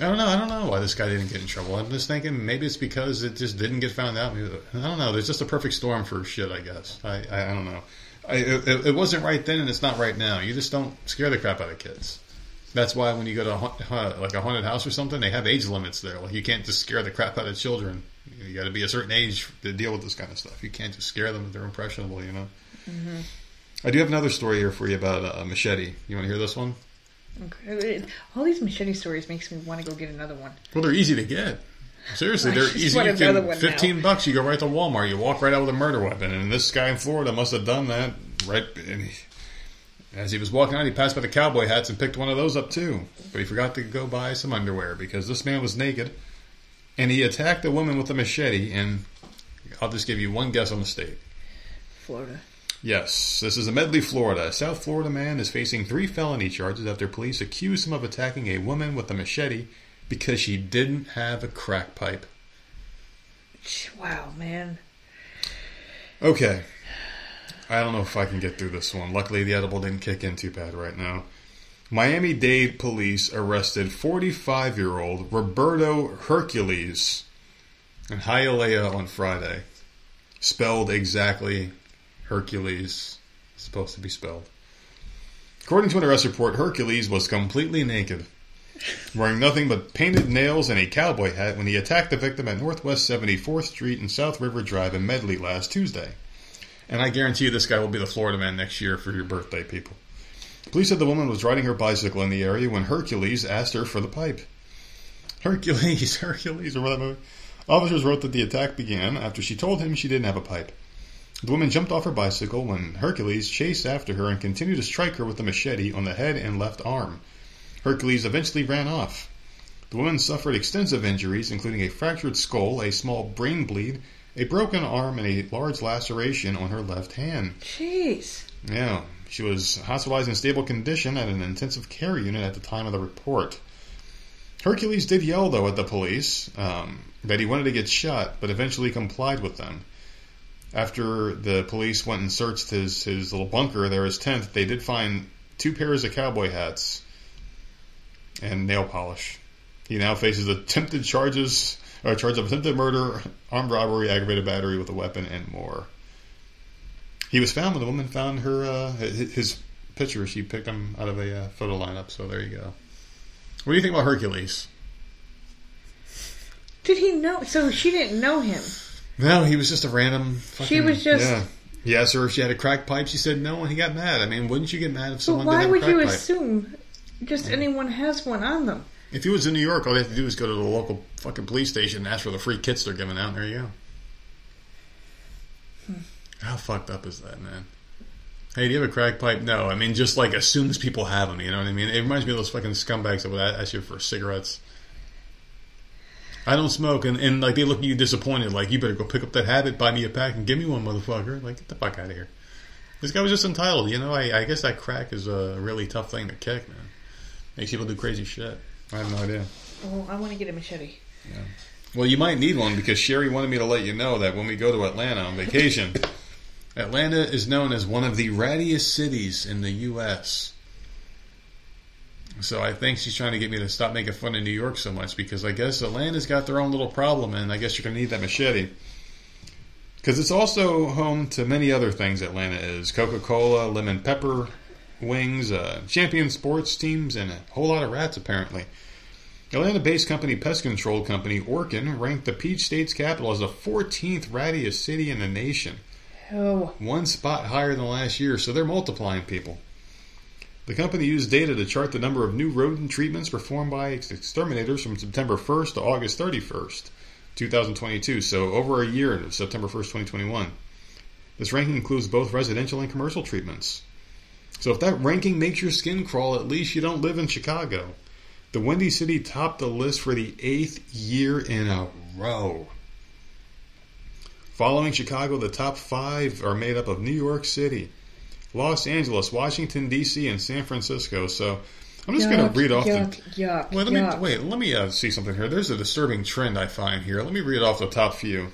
I don't know. I don't know why this guy didn't get in trouble. I'm just thinking maybe it's because it just didn't get found out. Maybe, I don't know. There's just a perfect storm for shit. I guess. I I, I don't know. I, it, it wasn't right then, and it's not right now. You just don't scare the crap out of kids. That's why when you go to a, uh, like a haunted house or something, they have age limits there. Like you can't just scare the crap out of children. You got to be a certain age to deal with this kind of stuff. You can't just scare them if they're impressionable. You know. I do have another story here for you about a machete. You want to hear this one? okay. all these machete stories makes me want to go get another one. Well, they're easy to get. Seriously, they're easy. You another can, one Fifteen now. bucks, you go right to Walmart. You walk right out with a murder weapon, and this guy in Florida must have done that right. As he was walking out, he passed by the cowboy hats and picked one of those up too. But he forgot to go buy some underwear because this man was naked, and he attacked a woman with a machete. And I'll just give you one guess on the state. Florida. Yes, this is a Medley, Florida. A South Florida man is facing three felony charges after police accuse him of attacking a woman with a machete because she didn't have a crack pipe. Wow, man. Okay. I don't know if I can get through this one. Luckily, the edible didn't kick in too bad right now. Miami Dade police arrested 45 year old Roberto Hercules in Hialeah on Friday. Spelled exactly Hercules, supposed to be spelled. According to an arrest report, Hercules was completely naked, wearing nothing but painted nails and a cowboy hat when he attacked the victim at Northwest 74th Street and South River Drive in Medley last Tuesday. And I guarantee you this guy will be the Florida man next year for your birthday, people. Police said the woman was riding her bicycle in the area when Hercules asked her for the pipe. Hercules, Hercules, remember that movie? Officers wrote that the attack began after she told him she didn't have a pipe. The woman jumped off her bicycle when Hercules chased after her and continued to strike her with a machete on the head and left arm. Hercules eventually ran off. The woman suffered extensive injuries, including a fractured skull, a small brain bleed, a broken arm, and a large laceration on her left hand. Jeez. Yeah, she was hospitalized in stable condition at an intensive care unit at the time of the report. Hercules did yell, though, at the police um, that he wanted to get shot, but eventually complied with them. After the police went and searched his, his little bunker there, his tent, they did find two pairs of cowboy hats and nail polish. He now faces attempted charges, or charge of attempted murder, armed robbery, aggravated battery with a weapon, and more. He was found when the woman found her uh, his picture. She picked him out of a uh, photo lineup. So there you go. What do you think about Hercules? Did he know? So she didn't know him. No, he was just a random. Fucking, She was just- Yeah. He asked her if she had a crack pipe. She said no, and he got mad. I mean, wouldn't you get mad if someone? But why didn't would you pipe? assume just anyone has one on them? If he was in New York, all they have to do is go to the local fucking police station and ask for the free kits they're giving out. And there you go. Hmm. How fucked up is that, man? Hey, do you have a crack pipe? No. I mean, just like as soon as people have them, you know what I mean? It reminds me of those fucking scumbags that would ask you for cigarettes. I don't smoke, and, and like they look at you disappointed, like you better go pick up that habit, buy me a pack, and give me one, motherfucker. Like get the fuck out of here. This guy was just entitled, you know. I, I guess that crack is a really tough thing to kick, man. Makes people do crazy shit. I have no idea. Oh, I want to get a machete. Yeah. Well, you might need one because Sherry wanted me to let you know that when we go to Atlanta on vacation, Atlanta is known as one of the rattiest cities in the U.S. So I think she's trying to get me to stop making fun of New York so much because I guess Atlanta's got their own little problem, and I guess you're going to need that machete. Because it's also home to many other things Atlanta is Coca Cola, lemon pepper wings, uh, champion sports teams, and a whole lot of rats, apparently. Atlanta based company Pest Control Company Orkin ranked the Peach State's capital as the 14th rattiest city in the nation. Oh, One spot higher than last year, so they're multiplying people. The company used data to chart the number of new rodent treatments performed by exterminators from September 1st to August 31st, 2022, so over a year September 1st, 2021. This ranking includes both residential and commercial treatments. So if that ranking makes your skin crawl, at least you don't live in Chicago. The Windy City topped the list for the eighth year in a row. Following Chicago, the top five are made up of New York City, Los Angeles, Washington D.C., and San Francisco. So I'm just going to read off yuck, the. yuck, Wait, let yuck. me wait. Let me uh, see something here. There's a disturbing trend I find here. Let me read off the top few: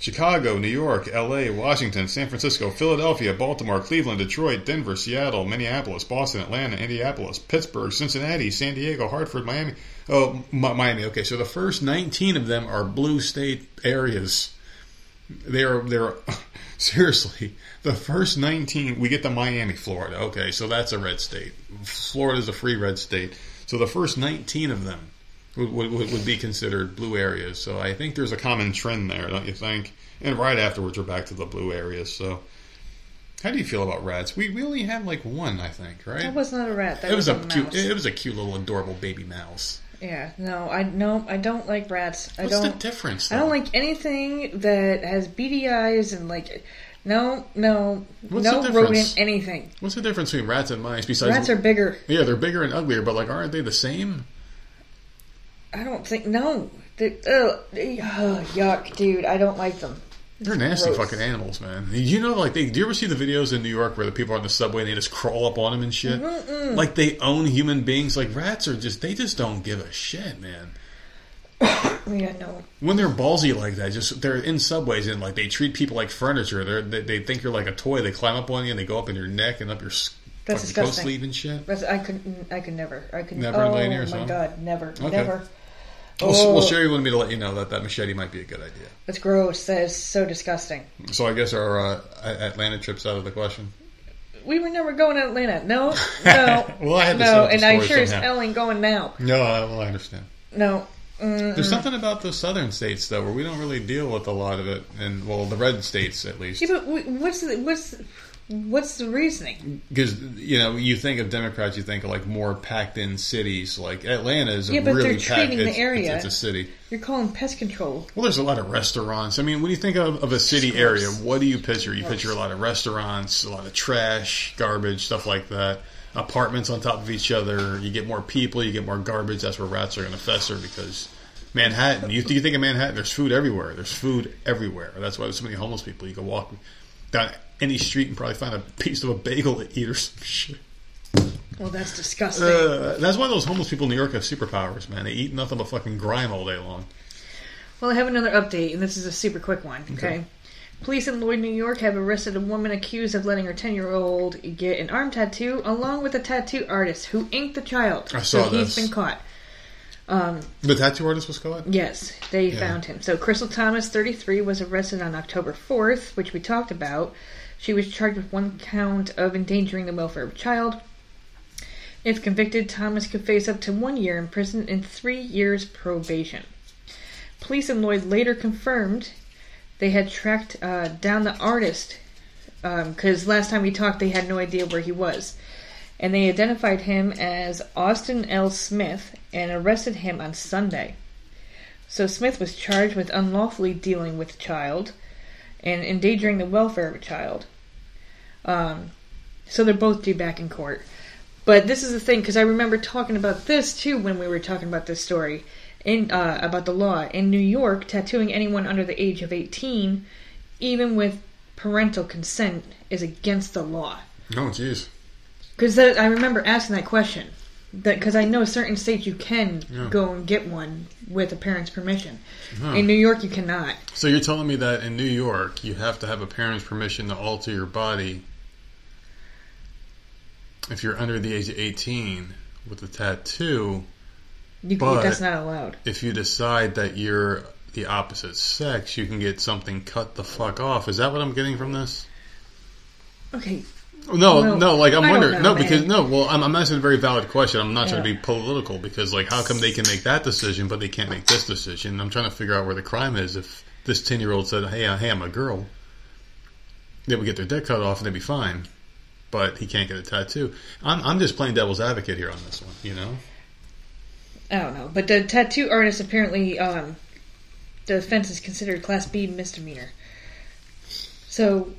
Chicago, New York, L.A., Washington, San Francisco, Philadelphia, Baltimore, Cleveland, Detroit, Denver, Seattle, Minneapolis, Boston, Atlanta, Indianapolis, Pittsburgh, Cincinnati, San Diego, Hartford, Miami. Oh, Miami. Okay, so the first 19 of them are blue state areas. They're they're seriously the first 19. We get to Miami, Florida. Okay, so that's a red state. Florida is a free red state. So the first 19 of them would, would, would be considered blue areas. So I think there's a common trend there, don't you think? And right afterwards, we're back to the blue areas. So how do you feel about rats? We we only have like one, I think, right? That was not a rat. That it was a mouse. cute. It was a cute little adorable baby mouse. Yeah, no, I no, I don't like rats. I What's the don't. difference? I don't like anything that has beady eyes and like, no, no, What's no rodent anything. What's the difference between rats and mice? Besides, Rats are bigger. yeah, they're bigger and uglier, but like, aren't they the same? I don't think no. They, ugh, they- ugh, yuck, dude. I don't like them. They're nasty gross. fucking animals, man. You know, like, they, do you ever see the videos in New York where the people are on the subway and they just crawl up on them and shit? Like they own human beings. Like rats are just, they just don't give a shit, man. Yeah, no. When they're ballsy like that, just they're in subways and like they treat people like furniture. They're, they they think you're like a toy. They climb up on you and they go up in your neck and up your That's fucking coat disgusting. sleeve and shit. That's, I could, I could never. I could Never Oh my god, never, Okay. never. Well, s- well, Oh. Sherry wanted me to let you know that that machete might be a good idea. That's gross. That is so disgusting. So I guess our uh, Atlanta trip's out of the question. We were never going to Atlanta. No, no, Well, I had to no. the And I sure as somehow. hell ain't going now. No, I, well, I understand. No. Mm, There's something about the southern states though where we don't really deal with a lot of it, and well, the red states at least. yeah, but what's the, what's what's the reasoning? Because you know, you think of Democrats, you think of like more packed-in cities. Like Atlanta is a Yeah, but really they're packed. treating the it's, area. It's, it's a city. You're calling pest control. Well, there's a lot of restaurants. I mean, when you think of, of a city area, what do you picture? You picture a lot of restaurants, a lot of trash, garbage, stuff like that. Apartments on top of each other. You get more people, you get more garbage. That's where rats are going to fester because Manhattan. You, you think of Manhattan? There's food everywhere. There's food everywhere. That's why there's so many homeless people. You can walk down any street and probably find a piece of a bagel to eat or some shit. Well, that's disgusting. Uh, that's why those homeless people in New York have superpowers, man. They eat nothing but fucking grime all day long. Well, I have another update, and this is a super quick one. Okay. Police in Lloyd, New York have arrested a woman accused of letting her 10 year old get an arm tattoo along with a tattoo artist who inked the child. I saw so He's been caught. The tattoo artist was caught. Yes, they Yeah. found him. So Crystal Thomas, 33, was arrested on October 4th, which we talked about. She was charged with one count of endangering the welfare of a child. If convicted, Thomas could face up to one year in prison and three years probation. Police in Lloyd later confirmed they had tracked uh, down the artist because last time we talked, they had no idea where he was. and they identified him as Austin L. Smith and arrested him on Sunday. So Smith was charged with unlawfully dealing with a child and endangering the welfare of a child. Um, so they're both due back in court. But this is the thing because I remember talking about this too when we were talking about this story in uh, about the law in New York. Tattooing anyone under the age of eighteen, even with parental consent, is against the law. Oh, jeez. Because I remember asking that question. Because I know certain states you can Yeah. go and get one with a parent's permission. Huh. In New York, you cannot. So you're telling me that in New York, you have to have a parent's permission to alter your body if you're under the age of 18 with a tattoo. You, But- that's not allowed. If you decide that you're the opposite sex, you can get something cut the fuck off. Is that what I'm getting from this? Okay, No, Well, no, like I'm I wondering. know, no, because no, well, I'm, I'm asking a very valid question. I'm not trying to be political because, like, how come they can make that decision but they can't make this decision? I'm trying to figure out where the crime is. If this ten year old said, "Hey, I, hey, I'm a girl," they would get their dick cut off and they'd be fine. But he can't get a tattoo. I'm, I'm just playing devil's advocate here on this one. You know? I don't know. But the tattoo artist apparently, um, the offense is considered Class B misdemeanor. So,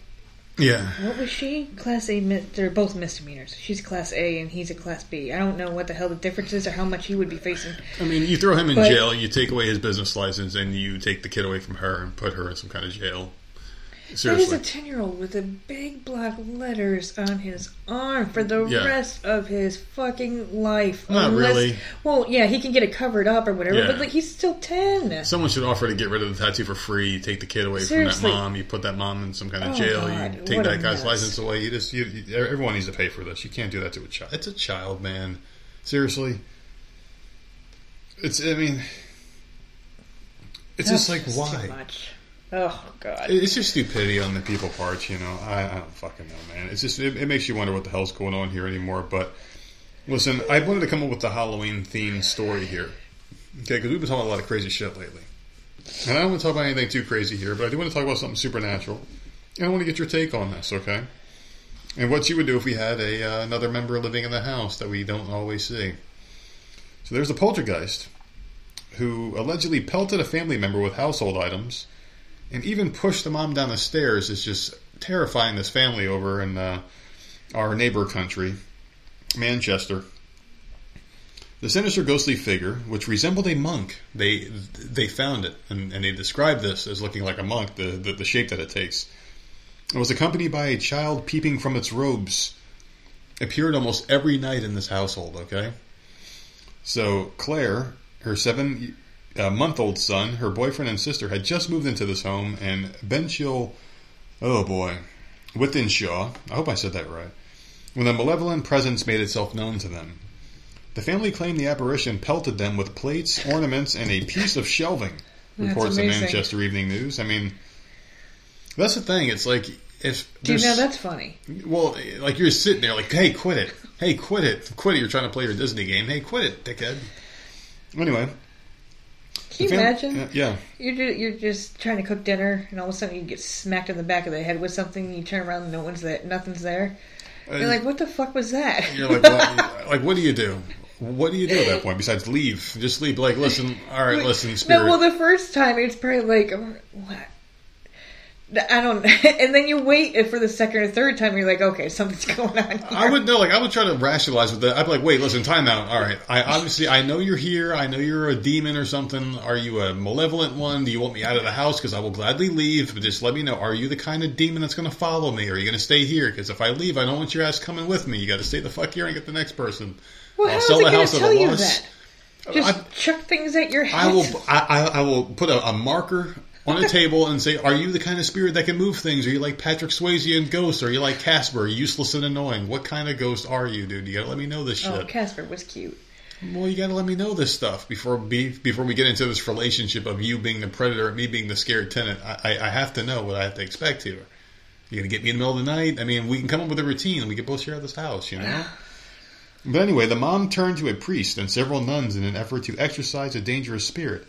Yeah. what was she? Class A, they're both misdemeanors. She's Class A and he's a Class B. I don't know what the hell the difference is or how much he would be facing. I mean, you throw him in But- jail, you take away his business license, and you take the kid away from her and put her in some kind of jail. That is a 10 year old with the big black letters on his arm for the Yeah. rest of his fucking life. Not really. Well, yeah, he can get it covered up or whatever, Yeah. but like he's still 10. Someone should offer to get rid of the tattoo for free. You take the kid away Seriously. from that mom. You put that mom in some kind of Oh, jail. God, you take what that guy's mess. license away. You just you, you, everyone needs to pay for this. You can't do that to a child. It's a child, man. Seriously. It's. I mean. It's That's just like just why? Oh, God. It's just stupidity on the people parts, you know. I, I don't fucking know, man. It's just it, it makes you wonder what the hell's going on here anymore. But listen, I wanted to come up with the Halloween themed story here, okay? Because we've been talking a lot of crazy shit lately, and I don't want to talk about anything too crazy here, but I do want to talk about something supernatural, and I want to get your take on this, okay? And what you would do if we had a uh, another member living in the house that we don't always see. So there's a poltergeist who allegedly pelted a family member with household items and even pushed the mom down the stairs is just terrifying this family over in uh, our neighbor country, Manchester. The sinister ghostly figure, which resembled a monk, they they found it and, and they described this as looking like a monk, the, the, the shape that it takes. It was accompanied by a child peeping from its robes. Appeared almost every night in this household, okay? So Claire, her seven month old son, her boyfriend and sister had just moved into this home, and Benchill, oh boy, Wythenshawe, I hope I said that right, when a malevolent presence made itself known to them. The family claimed the apparition pelted them with plates, ornaments, and a piece of shelving, reports the. Manchester Evening News. I mean, that's the thing. It's like if Do you know that's funny? well, like you're sitting there, like, hey, quit it, hey, quit it, quit it. You're trying to play your Disney game. Hey, quit it, dickhead. Anyway, Can you imagine? Uh, yeah, You're just, you're just trying to cook dinner, and all of a sudden you get smacked in the back of the head with something. And you turn around, and no one's there, nothing's there. yeah. You're like, what the fuck was that? You're like, what, like, what do you do? What do you do at that point besides leave? Just leave. Like, listen, all right, listen, spirit. No, well, the first time it's probably like, what? I don't. And then you wait uh, for the second or third time. You're like, okay, something's going on. Here. I would know, like, I would try to rationalize with that. I'd be like, wait, listen, time out. All right, I obviously, I know you're here. I know you're a demon or something. Are you a malevolent one? Do you want me out of the house? Because I will gladly leave. But just let me know. Are you the kind of demon that's going to follow me? Or are you going to stay here? Because if I leave, I don't want your ass coming with me. You got to stay the fuck here and get the next person. Well, I'll sell the house at a loss. Just I- chuck things at your head. I will. I, I, I will put a, a marker on a table and say, "Are you the kind of spirit that can move things? Are you like Patrick Swayze and Ghost? Are you like Casper, useless and annoying? What kind of ghost are you, dude? You gotta let me know this oh, shit. Oh, Casper was cute. Well, you gotta let me know this stuff before be, before we get into this relationship of you being the predator and me being the scared tenant. I, I, I have to know what I have to expect here. You're gonna get me in the middle of the night. I mean, we can come up with a routine. and We can both share this house, you know. But anyway, the mom turned to a priest and several nuns in an effort to exorcise a dangerous spirit,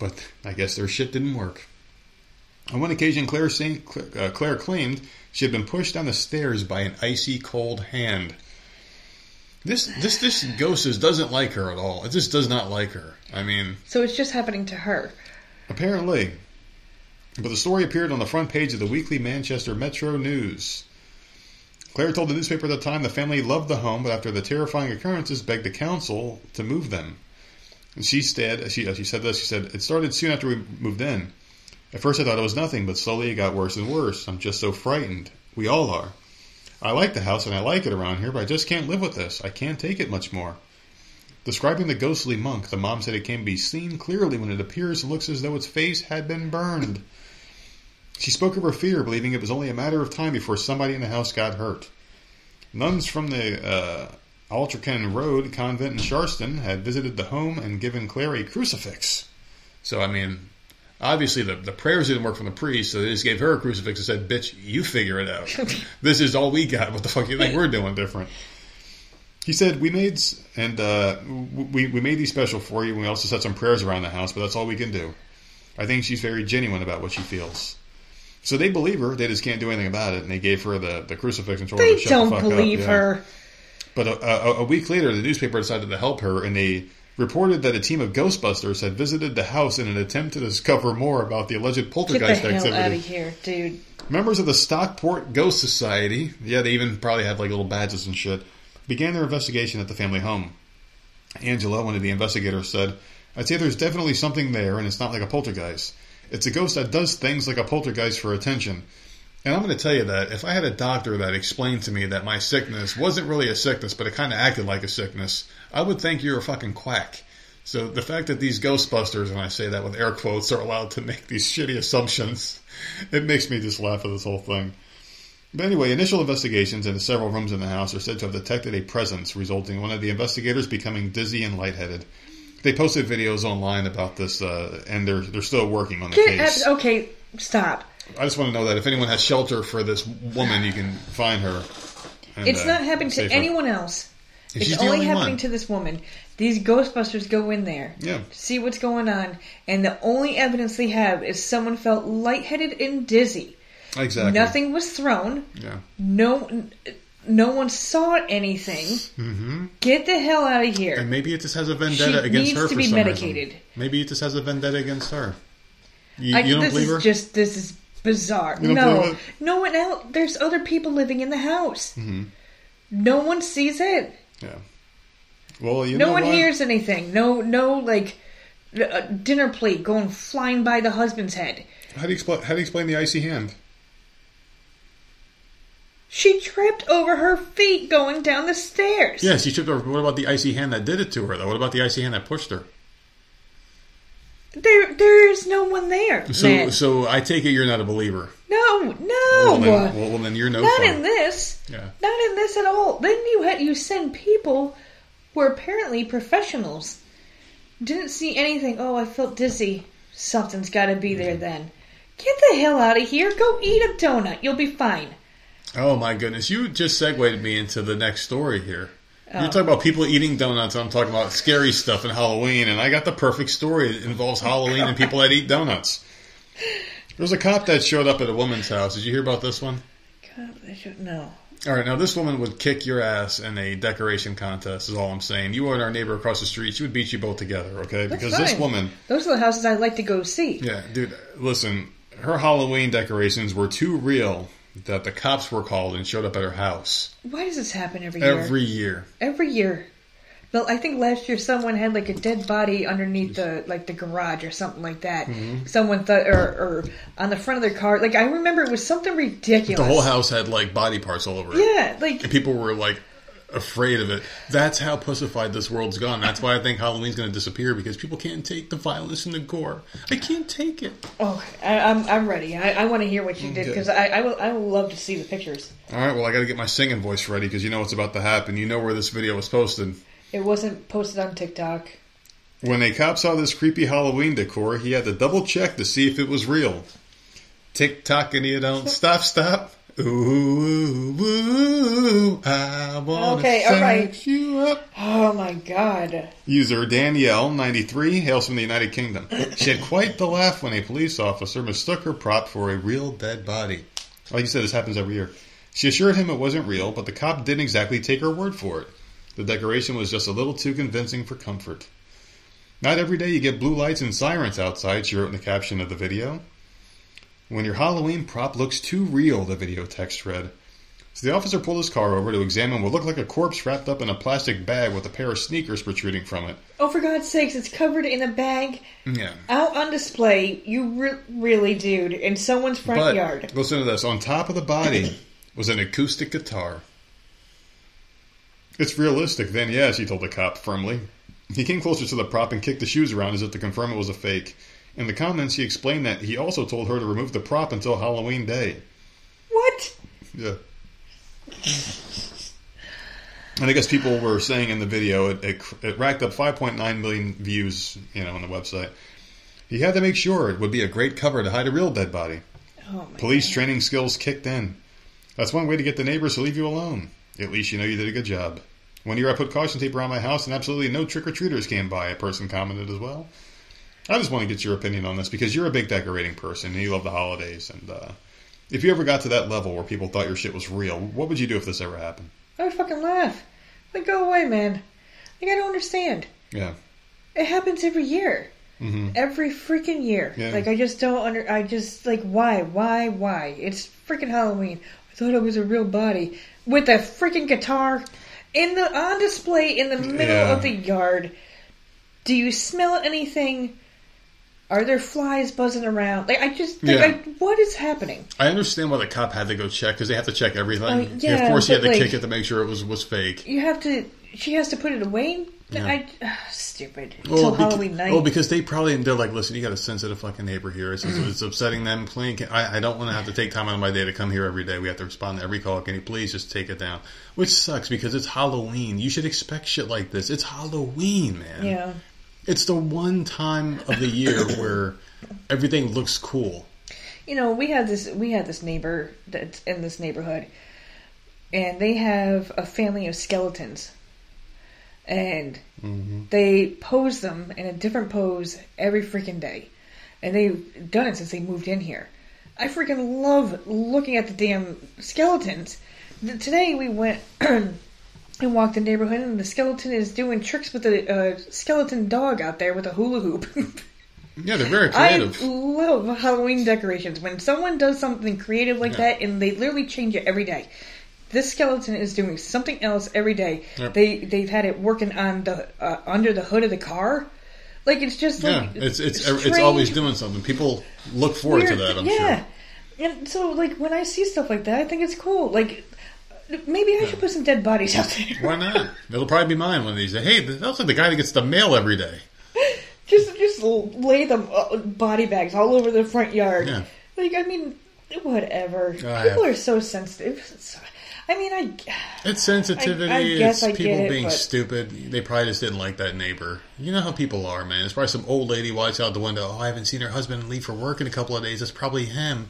but I guess their shit didn't work. On one occasion, Claire, Saint, uh, Claire claimed she had been pushed down the stairs by an icy cold hand. This this this ghost just doesn't like her at all. It just does not like her. I mean, So it's just happening to her. apparently. But the story appeared on the front page of the weekly Manchester Metro News. Claire told the newspaper at the time the family loved the home, but after the terrifying occurrences, begged the council to move them. And she said, she, she said this, she said, it started soon after we moved in. At first I thought it was nothing, but slowly it got worse and worse. I'm just so frightened. We all are. I like the house and I like it around here, but I just can't live with this. I can't take it much more. Describing the ghostly monk, the mom said it can be seen clearly when it appears and looks as though its face had been burned. She spoke of her fear, believing it was only a matter of time before somebody in the house got hurt. Nuns from the uh, Altrincham Road convent in Sharston had visited the home and given Claire a crucifix. So, I mean, obviously the, the prayers didn't work from the priest, so they just gave her a crucifix and said, bitch, you figure it out. this is all we got. What the fuck do you think we're doing different? He said, we made, and uh, we, we made these special for you, and we also said some prayers around the house, but that's all we can do. I think she's very genuine about what she feels. So they believe her, they just can't do anything about it, and they gave her the, the crucifix and told her to shut don't the fuck believe up. Yeah. But a, a, a week later, the newspaper decided to help her, and they reported that a team of Ghostbusters had visited the house in an attempt to discover more about the alleged poltergeist Get the hell activity. out of here, dude. Members of the Stockport Ghost Society, yeah, they even probably had like little badges and shit, began their investigation at the family home. Angela, one of the investigators, said, I'd say there's definitely something there, and it's not like a poltergeist. It's a ghost that does things like a poltergeist for attention. And I'm going to tell you that if I had a doctor that explained to me that my sickness wasn't really a sickness, but it kind of acted like a sickness, I would think you're a fucking quack. So the fact that these Ghostbusters, and I say that with air quotes, are allowed to make these shitty assumptions, it makes me just laugh at this whole thing. But anyway, initial investigations into several rooms in the house are said to have detected a presence, resulting in one of the investigators becoming dizzy and lightheaded. They posted videos online about this, uh, and they're they're still working on the Get case. at, okay, stop. I just want to know that if anyone has shelter for this woman, you can find her. and, It's uh, not happening to her. anyone else. It's only only happening one. to this woman. These Ghostbusters go in there, Yeah. see what's going on, and the only evidence they have is someone felt lightheaded and dizzy. Exactly. Nothing was thrown. Yeah. No, no one saw anything. hmm Get the hell out of here. And maybe it just has a vendetta She against needs her to for be some medicated. reason. Maybe it just has a vendetta against her. You, I, you don't this believe is her? just this is bizarre. No, no one else. There's other people living in the house. Mhm. No one sees it. Yeah. Well, you no one what? hears anything. No, no, like a dinner plate going flying by the husband's head. How do you explain? How do you explain the icy hand? She tripped over her feet going down the stairs. Yes, she tripped over. What about the icy hand that did it to her, though? What about the icy hand that pushed her? There, there is no one there. So, so I take it you're not a believer. no, no, Well, then, well, then you're no not fun. in this. Yeah. Not in this at all. Then you had you send people who are apparently professionals. Didn't see anything. Oh, I felt dizzy. Something's got to be Mm-hmm. there then. Get the hell out of here. Go eat a donut. You'll be fine. Oh my goodness! You just segued me into the next story here. Oh. You're talking about people eating donuts. I'm talking about scary stuff and Halloween, and I got the perfect story. It involves Halloween and people that eat donuts. There was a cop that showed up at a woman's house. Did you hear about this one? God, I should know. All right, now this woman would kick your ass in a decoration contest. Is all I'm saying. You and our neighbor across the street, she would beat you both together. Okay, That's because this fine. woman, Those are the houses I'd like to go see. yeah, dude, listen, her Halloween decorations were too real that the cops were called and showed up at her house Why does this happen every year? every year. Every year. Well, I think last year someone had like a dead body underneath the like the garage or something like that. Mm-hmm. Someone thought, or, or on the front of their car. Like I remember it was something ridiculous. The whole house had like body parts all over it. Yeah, like And people were like afraid of it. That's how pussified this world's gone. That's why I think Halloween's going to disappear because people can't take the violence and the gore. I can't take it. oh, I, I'm I'm ready. I, I want to hear what you did because I, I will I will love to see the pictures. All right, well, I got to get my singing voice ready because you know what's about to happen. You know where this video was posted. It wasn't posted on TikTok. When a cop saw this creepy Halloween decor, he had to double check to see if it was real. TikTok and you don't stop, stop. Ooh, ooh, ooh, I wanna Okay, all right. you up. Oh my god. User Danielle, 93, hails from the United Kingdom. She had quite the laugh when a police officer mistook her prop for a real dead body. Like you said, this happens every year. She assured him it wasn't real, but the cop didn't exactly take her word for it. The decoration was just a little too convincing for comfort. Not every day you get blue lights and sirens outside, she wrote in the caption of the video. When your Halloween prop looks too real, the video text read. So the officer pulled his car over to examine what looked like a corpse wrapped up in a plastic bag with a pair of sneakers protruding from it. Oh, for God's sakes, it's covered in a bag Yeah. out on display. You re- really, dude, in someone's front But yard. listen to this. On top of the body was an acoustic guitar. It's realistic, then, yes, he told the cop firmly. He came closer to the prop and kicked the shoes around as if to confirm it was a fake. In the comments, he explained that he also told her to remove the prop until Halloween Day. What? Yeah. And I guess people were saying in the video it, it, it racked up 5.9 million views, you know, on the website. He had to make sure it would be a great cover to hide a real dead body. Oh my Police training skills kicked in. That's one way to get the neighbors to leave you alone. At least you know you did a good job. One year I put caution tape around my house and absolutely no trick or treaters came by, a person commented as well. I just want to get your opinion on this because you're a big decorating person and you love the holidays. And uh, if you ever got to that level where people thought your shit was real, what would you do if this ever happened? I would fucking laugh. Like, go away, man. Like, I don't understand. Yeah. It happens every year. hmm Every freaking year. Yeah. Like, I just don't under. I just, like, why? Why? Why? It's freaking Halloween. I thought it was a real body. With a freaking guitar in the on display in the middle Yeah. of the yard. Do you smell anything? Are there flies buzzing around? Like, I just. Like, Yeah. I, what is happening? I understand why the cop had to go check because they have to check everything. Oh, of course, he had to like- kick it to make sure it was was fake. You have to. She has to put it away? Yeah. I. ugh, stupid. Well, Until beca- Halloween night. Oh, because they probably they're like, listen, you got a sensitive fucking neighbor here. It's, it's upsetting them. Please, I, I don't want to have to take time out of my day to come here every day. We have to respond to every call. Can you please just take it down? Which sucks because it's Halloween. You should expect shit like this. It's Halloween, man. yeah. It's the one time of the year where everything looks cool. you know, we had this we had this neighbor that's in this neighborhood, and they have a family of skeletons, and Mm-hmm. they pose them in a different pose every freaking day, and they've done it since they moved in here. I freaking love looking at the damn skeletons. Today we went. And walked the neighborhood, and the skeleton is doing tricks with a uh, skeleton dog out there with a hula hoop. Yeah, they're very creative. I love Halloween decorations. When someone does something creative like Yeah. that, and they literally change it every day. This skeleton is doing something else every day. Yep. They they've had it working on the uh, under the hood of the car. Like it's just yeah, it's it's strange, it's always doing something. People look forward to that. I'm yeah. sure. And so like when I see stuff like that, I think it's cool. Like maybe I should put some dead bodies out there. Why not? It'll probably be mine one of these days. Hey, that's like the guy that gets the mail every day. just just lay them uh, body bags all over the front yard. Yeah. Like I mean, whatever. I People are so sensitive. I mean, I It's sensitivity. I- I guess it's I people it, being but- stupid. They probably just didn't like that neighbor. You know how people are, man. It's probably some old lady watches out the window. Oh, I haven't seen her husband leave for work in a couple of days. It's probably him.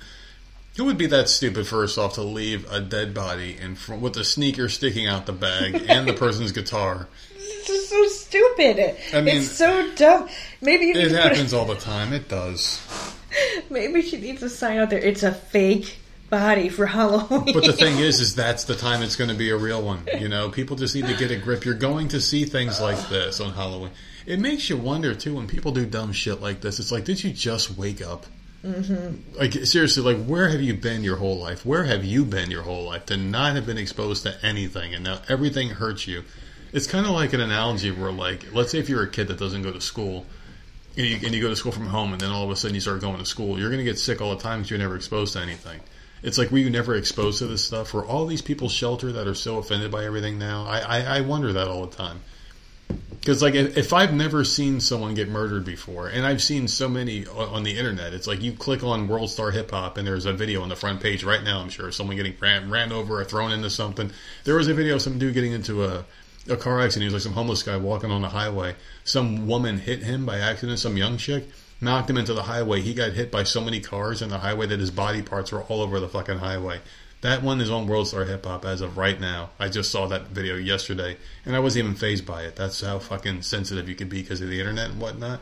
Who would be that stupid first off to leave a dead body in front with the sneaker sticking out the bag and the person's guitar? This is so stupid. I mean- it's so dumb. Maybe It happens all the time. It does. maybe she needs a sign out there. It's a fake body for Halloween. But the thing is, is that's the time it's going to be a real one. You know, people just need to get a grip. You're going to see things like this on Halloween. It makes you wonder too when people do dumb shit like this. It's like, did you just wake up? Mm-hmm. Like seriously, like where have you been your whole life? Where have you been your whole life to not have been exposed to anything, and now everything hurts you? It's kind of like an analogy where, like, let's say if you're a kid that doesn't go to school, and you, and you go to school from home, and then all of a sudden you start going to school, you're going to get sick all the time because you're never exposed to anything. It's like were you never exposed to this stuff? Were all these people shelter that are so offended by everything now? I, I, I wonder that all the time. Because like if, I've never seen someone get murdered before, and I've seen so many on, on the internet, it's like you click on World Star Hip Hop, and there's a video on the front page right now. I'm sure someone getting ran, ran over or thrown into something. There was a video of some dude getting into a a car accident. He was like some homeless guy walking on the highway. Some woman hit him by accident. Some young chick knocked him into the highway. He got hit by so many cars in the highway that his body parts were all over the fucking highway. That one is on World Star Hip Hop as of right now. I just saw that video yesterday, and I wasn't even fazed by it. That's how fucking sensitive you can be because of the internet and whatnot.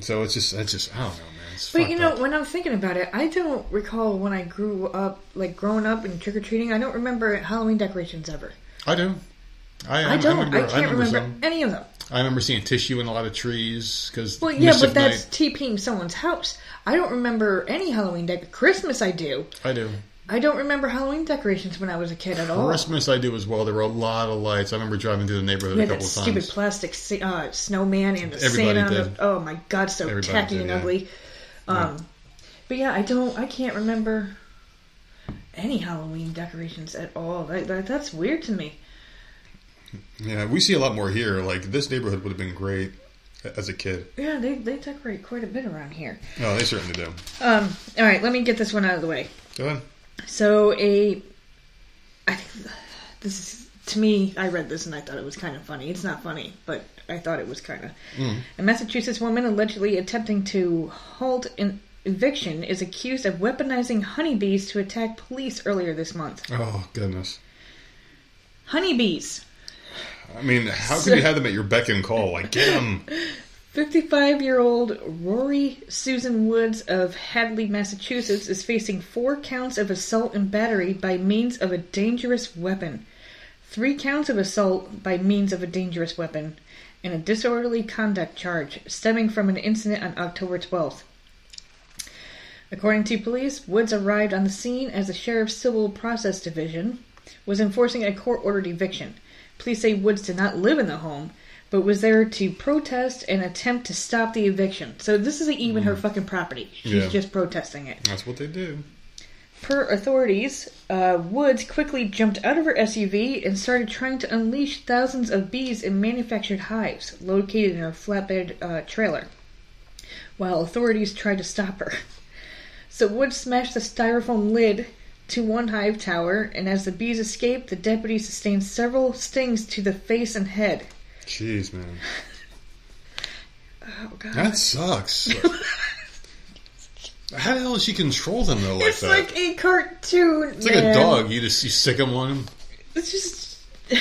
So it's just, it's just, I don't know, man. It's But you know, up. when I'm thinking about it, I don't recall when I grew up, like growing up and trick or treating. I don't remember Halloween decorations ever. I do. I, I don't. I, remember, can't remember, some. any of them. I remember seeing tissue in a lot of trees because Well, yeah, but that's TPing someone's house. I don't remember any Halloween decorations. Christmas, I do. I do. I don't remember Halloween decorations when I was a kid at all. Christmas, I do as well. There were a lot of lights. I remember driving through the neighborhood a that couple of stupid plastic sa- uh, snowman and the Everybody Santa. did. The, oh my god, so Everybody tacky did, and yeah. ugly. Um, But yeah, I don't. I can't remember any Halloween decorations at all. That, that, that's weird to me. Yeah, we see a lot more here. Like this neighborhood would have been great as a kid. Yeah, they they decorate quite a bit around here. Oh, they certainly do. Um, all right, let me get this one out of the way. Go ahead. So a, I think this is to me. I read this and I thought it was kind of funny. It's not funny, but I thought it was kind of. Mm. A Massachusetts woman allegedly attempting to halt an eviction is accused of weaponizing honeybees to attack police earlier this month. Oh goodness. Honeybees. I mean, how can you have them at your beck and call? Like, get them. 55 year old Rory Susan Woods of Hadley, Massachusetts is facing four counts of assault and battery by means of a dangerous weapon, three counts of assault by means of a dangerous weapon, and a disorderly conduct charge stemming from an incident on October 12th. According to police, Woods arrived on the scene as the Sheriff's Civil Process Division was enforcing a court ordered eviction. Police say Woods did not live in the home, but was there to protest and attempt to stop the eviction. So this isn't even her fucking property. She's Yeah. just protesting it. That's what they do. Per authorities, uh, Woods quickly jumped out of her SUV and started trying to unleash thousands of bees in manufactured hives located in her flatbed uh, trailer, while authorities tried to stop her. So Woods smashed the styrofoam lid to one hive tower, and as the bees escaped, the deputies sustained several stings to the face and head. Jeez, man. Oh god. That sucks. How the hell does she control them though like that? it's that? like a cartoon. it's like a dog. You just you sick them on them. It's just.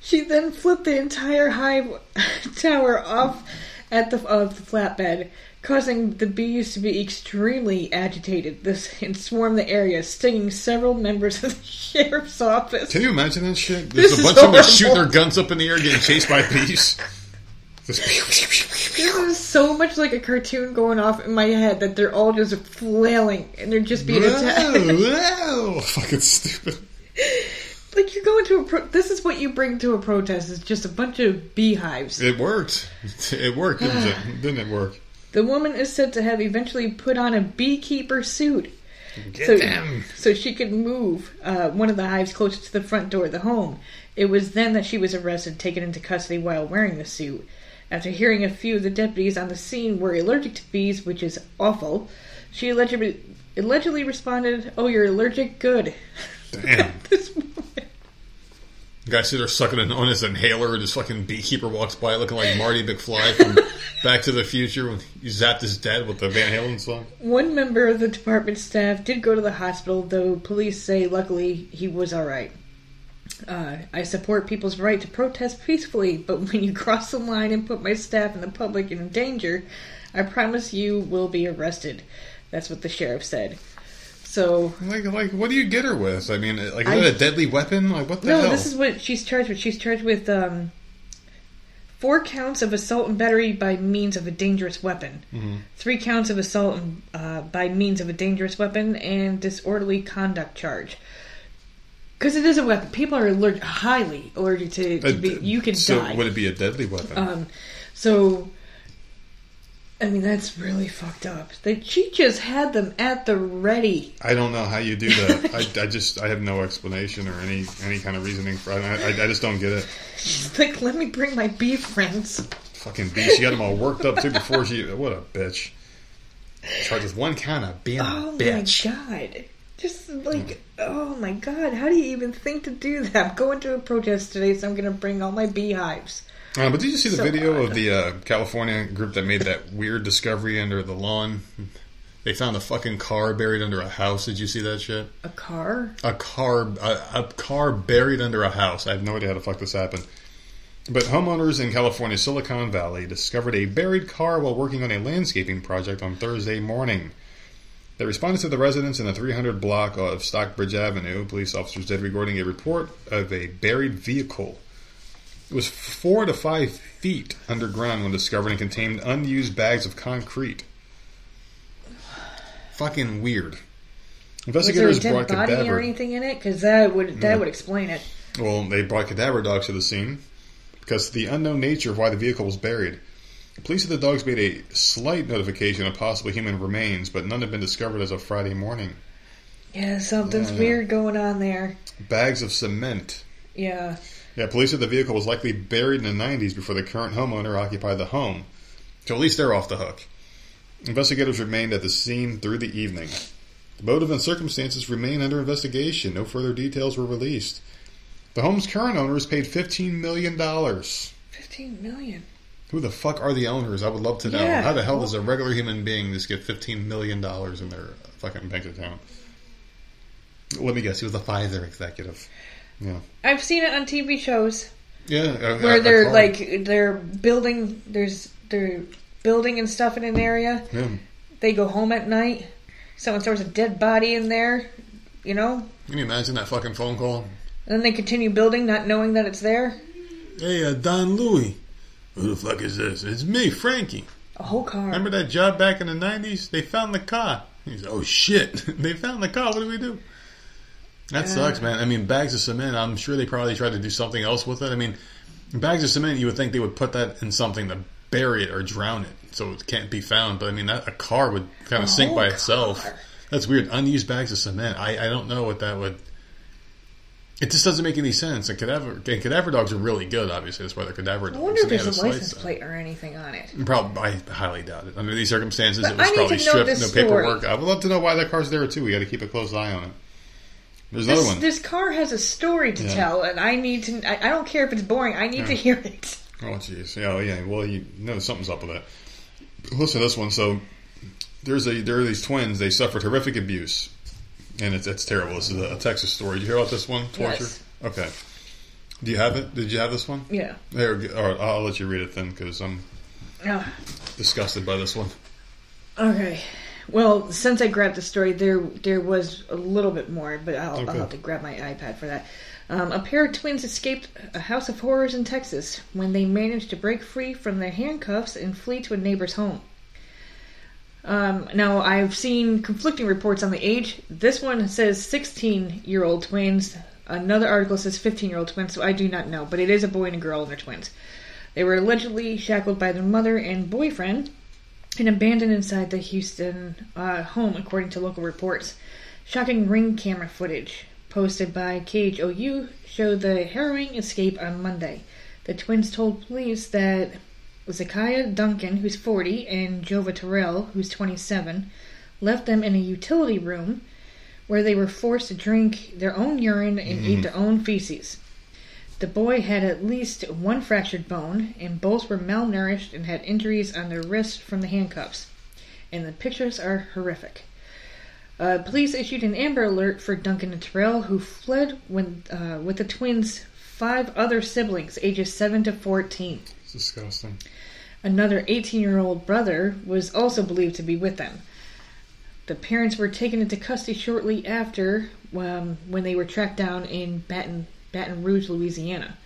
she then flipped the entire hive tower off at the of the flatbed, causing the bees to be extremely agitated. This and swarm the area, stinging several members of the sheriff's office. Can you imagine that shit? This There's a is bunch of them shooting their guns up in the air, getting chased by bees. This is so much like a cartoon going off in my head that they're all just flailing and they're just being attacked. Whoa. Fucking stupid. Like you're going to a pro- this is what you bring to a protest is just a bunch of beehives. It worked. It worked, didn't it? Didn't it work? The woman is said to have eventually put on a beekeeper suit Get so, them. so she could move uh, one of the hives closer to the front door of the home. It was then that she was arrested, taken into custody while wearing the suit. After hearing a few of the deputies on the scene were allergic to bees, which is awful, she allegedly allegedly responded, "Oh, you're allergic? Good." Damn. this woman. Guy sitting there sucking an on his inhaler, and this fucking beekeeper walks by looking like Marty McFly from Back to the Future when he zapped his dad with the Van Halen song. One member of the department staff did go to the hospital, though police say luckily he was all right. Uh, I support people's right to protest peacefully, but when you cross the line and put my staff and the public in danger, I promise you will be arrested. That's what the sheriff said. So, Like, like, what do you get her with? I mean, like, is I- that a deadly weapon? Like, what the no, hell? this is what she's charged with. She's charged with um, four counts of assault and battery by means of a dangerous weapon, three counts of assault and, uh, by means of a dangerous weapon, and disorderly conduct charge. Because it is a weapon. People are allergic, highly allergic to. to Uh, be, you could so die. would it be a deadly weapon? Um, so, I mean, that's really fucked up. That she just had them at the ready. I don't know how you do that. I, I just I have no explanation or any any kind of reasoning for. I, I, I just don't get it. She's like, "Let me bring my bee friends." Fucking beast. She got them all worked up too before she. What a bitch. Charges one kind of being Oh bitch. my god. Just like, oh my god, how do you even think to do that? I'm going to a protest today, so I'm going to bring all my beehives. Uh, but did you see the So video odd. of the uh, California group that made that weird discovery under the lawn? They found a fucking car buried under a house. Did you see that shit? A car? A car, a, a car buried under a house. I have no idea how the fuck this happened. But homeowners in California's Silicon Valley discovered a buried car while working on a landscaping project on Thursday morning. They responded to the residents in the 300 block of Stockbridge Avenue. Police officers did recording a report of a buried vehicle. It was four to five feet underground when discovered and contained unused bags of concrete. Fucking weird. Was there a Investigators dead brought body cadaver. or anything in it? Because that would that would explain it. Well, they brought cadaver dogs to the scene because of the unknown nature of why the vehicle was buried. Police said the dogs made a slight notification of possible human remains, but none have been discovered as of Friday morning. Yeah, something's Yeah. weird going on there. Bags of cement. Yeah. Yeah, police said the vehicle was likely buried in the 90s before the current homeowner occupied the home. So at least they're off the hook. Investigators remained at the scene through the evening. The motive and circumstances remain under investigation. No further details were released. The home's current owners paid $15 million. 15 million? Who the fuck are the owners? I would love to know. Yeah. How the hell does a regular human being just get $15 million in their fucking bank account? Let me guess, he was a Pfizer executive. Yeah. I've seen it on TV shows Yeah. where a they're car. like they're building. There's they're building and stuff in an area. Yeah. They go home at night. Someone throws a dead body in there. You know, Can you imagine that fucking phone call? and then they continue building, not knowing that it's there. Hey, uh, Don Louie. Who the fuck is this? It's me, Frankie. A whole car. Remember that job back in the 90s? They found the car. He's oh shit. they found the car. What do we do? That sucks, man. I mean, bags of cement, I'm sure they probably tried to do something else with it. I mean, bags of cement, you would think they would put that in something to bury it or drown it so it can't be found. But I mean, that, a car would kind of sink by itself. That's weird. Unused bags of cement. I, I don't know what that would. It just doesn't make any sense. And cadaver, and cadaver dogs are really good, obviously. That's why they're cadaver dogs. I wonder if there's a license plate or anything on it. Probably, I highly doubt it. Under these circumstances, But it was probably stripped. No story. paperwork. I would love to know why that car's there too. We got to keep a close eye on it. There's another This, one. this car has a story to Yeah. tell, and I need to. I, I don't care if it's boring. I need to hear it. Oh, jeez. Yeah, yeah. Well, you know something's up with that. Listen to this one. So there's a there are these twins. They suffered horrific abuse, and it's it's terrible. This is a, a Texas story. Did you hear about this one? Torture. Yes. Okay. Do you have it? Did you have this one? Yeah. There. All right, I'll let you read it then, because I'm Ah. disgusted by this one. Okay. Well, since I grabbed the story, there there was a little bit more, but I'll, Okay. I'll have to grab my iPad for that. Um, a pair of twins escaped a house of horrors in Texas when they managed to break free from their handcuffs and flee to a neighbor's home. Um, now, I've seen conflicting reports on the age. This one says 16 year old twins. Another article says 15 year old twins, so I do not know. But it is a boy and a girl, and they're twins. They were allegedly shackled by their mother and boyfriend and abandoned inside the Houston uh, home, according to local reports. Shocking ring camera footage posted by KHOU showed the harrowing escape on Monday. The twins told police that Zekiah Duncan, who's 40, and Jova Terrell, who's 27, left them in a utility room where they were forced to drink their own urine and eat their own feces. The boy had at least one fractured bone, and both were malnourished and had injuries on their wrists from the handcuffs. And the pictures are horrific. Uh, police issued an Amber Alert for Duncan and Terrell, who fled when, uh, with the twins' five other siblings, ages 7 to 14. It's disgusting. Another 18 year old brother was also believed to be with them. The parents were taken into custody shortly after um, when they were tracked down in Baton, Baton Rouge, Louisiana.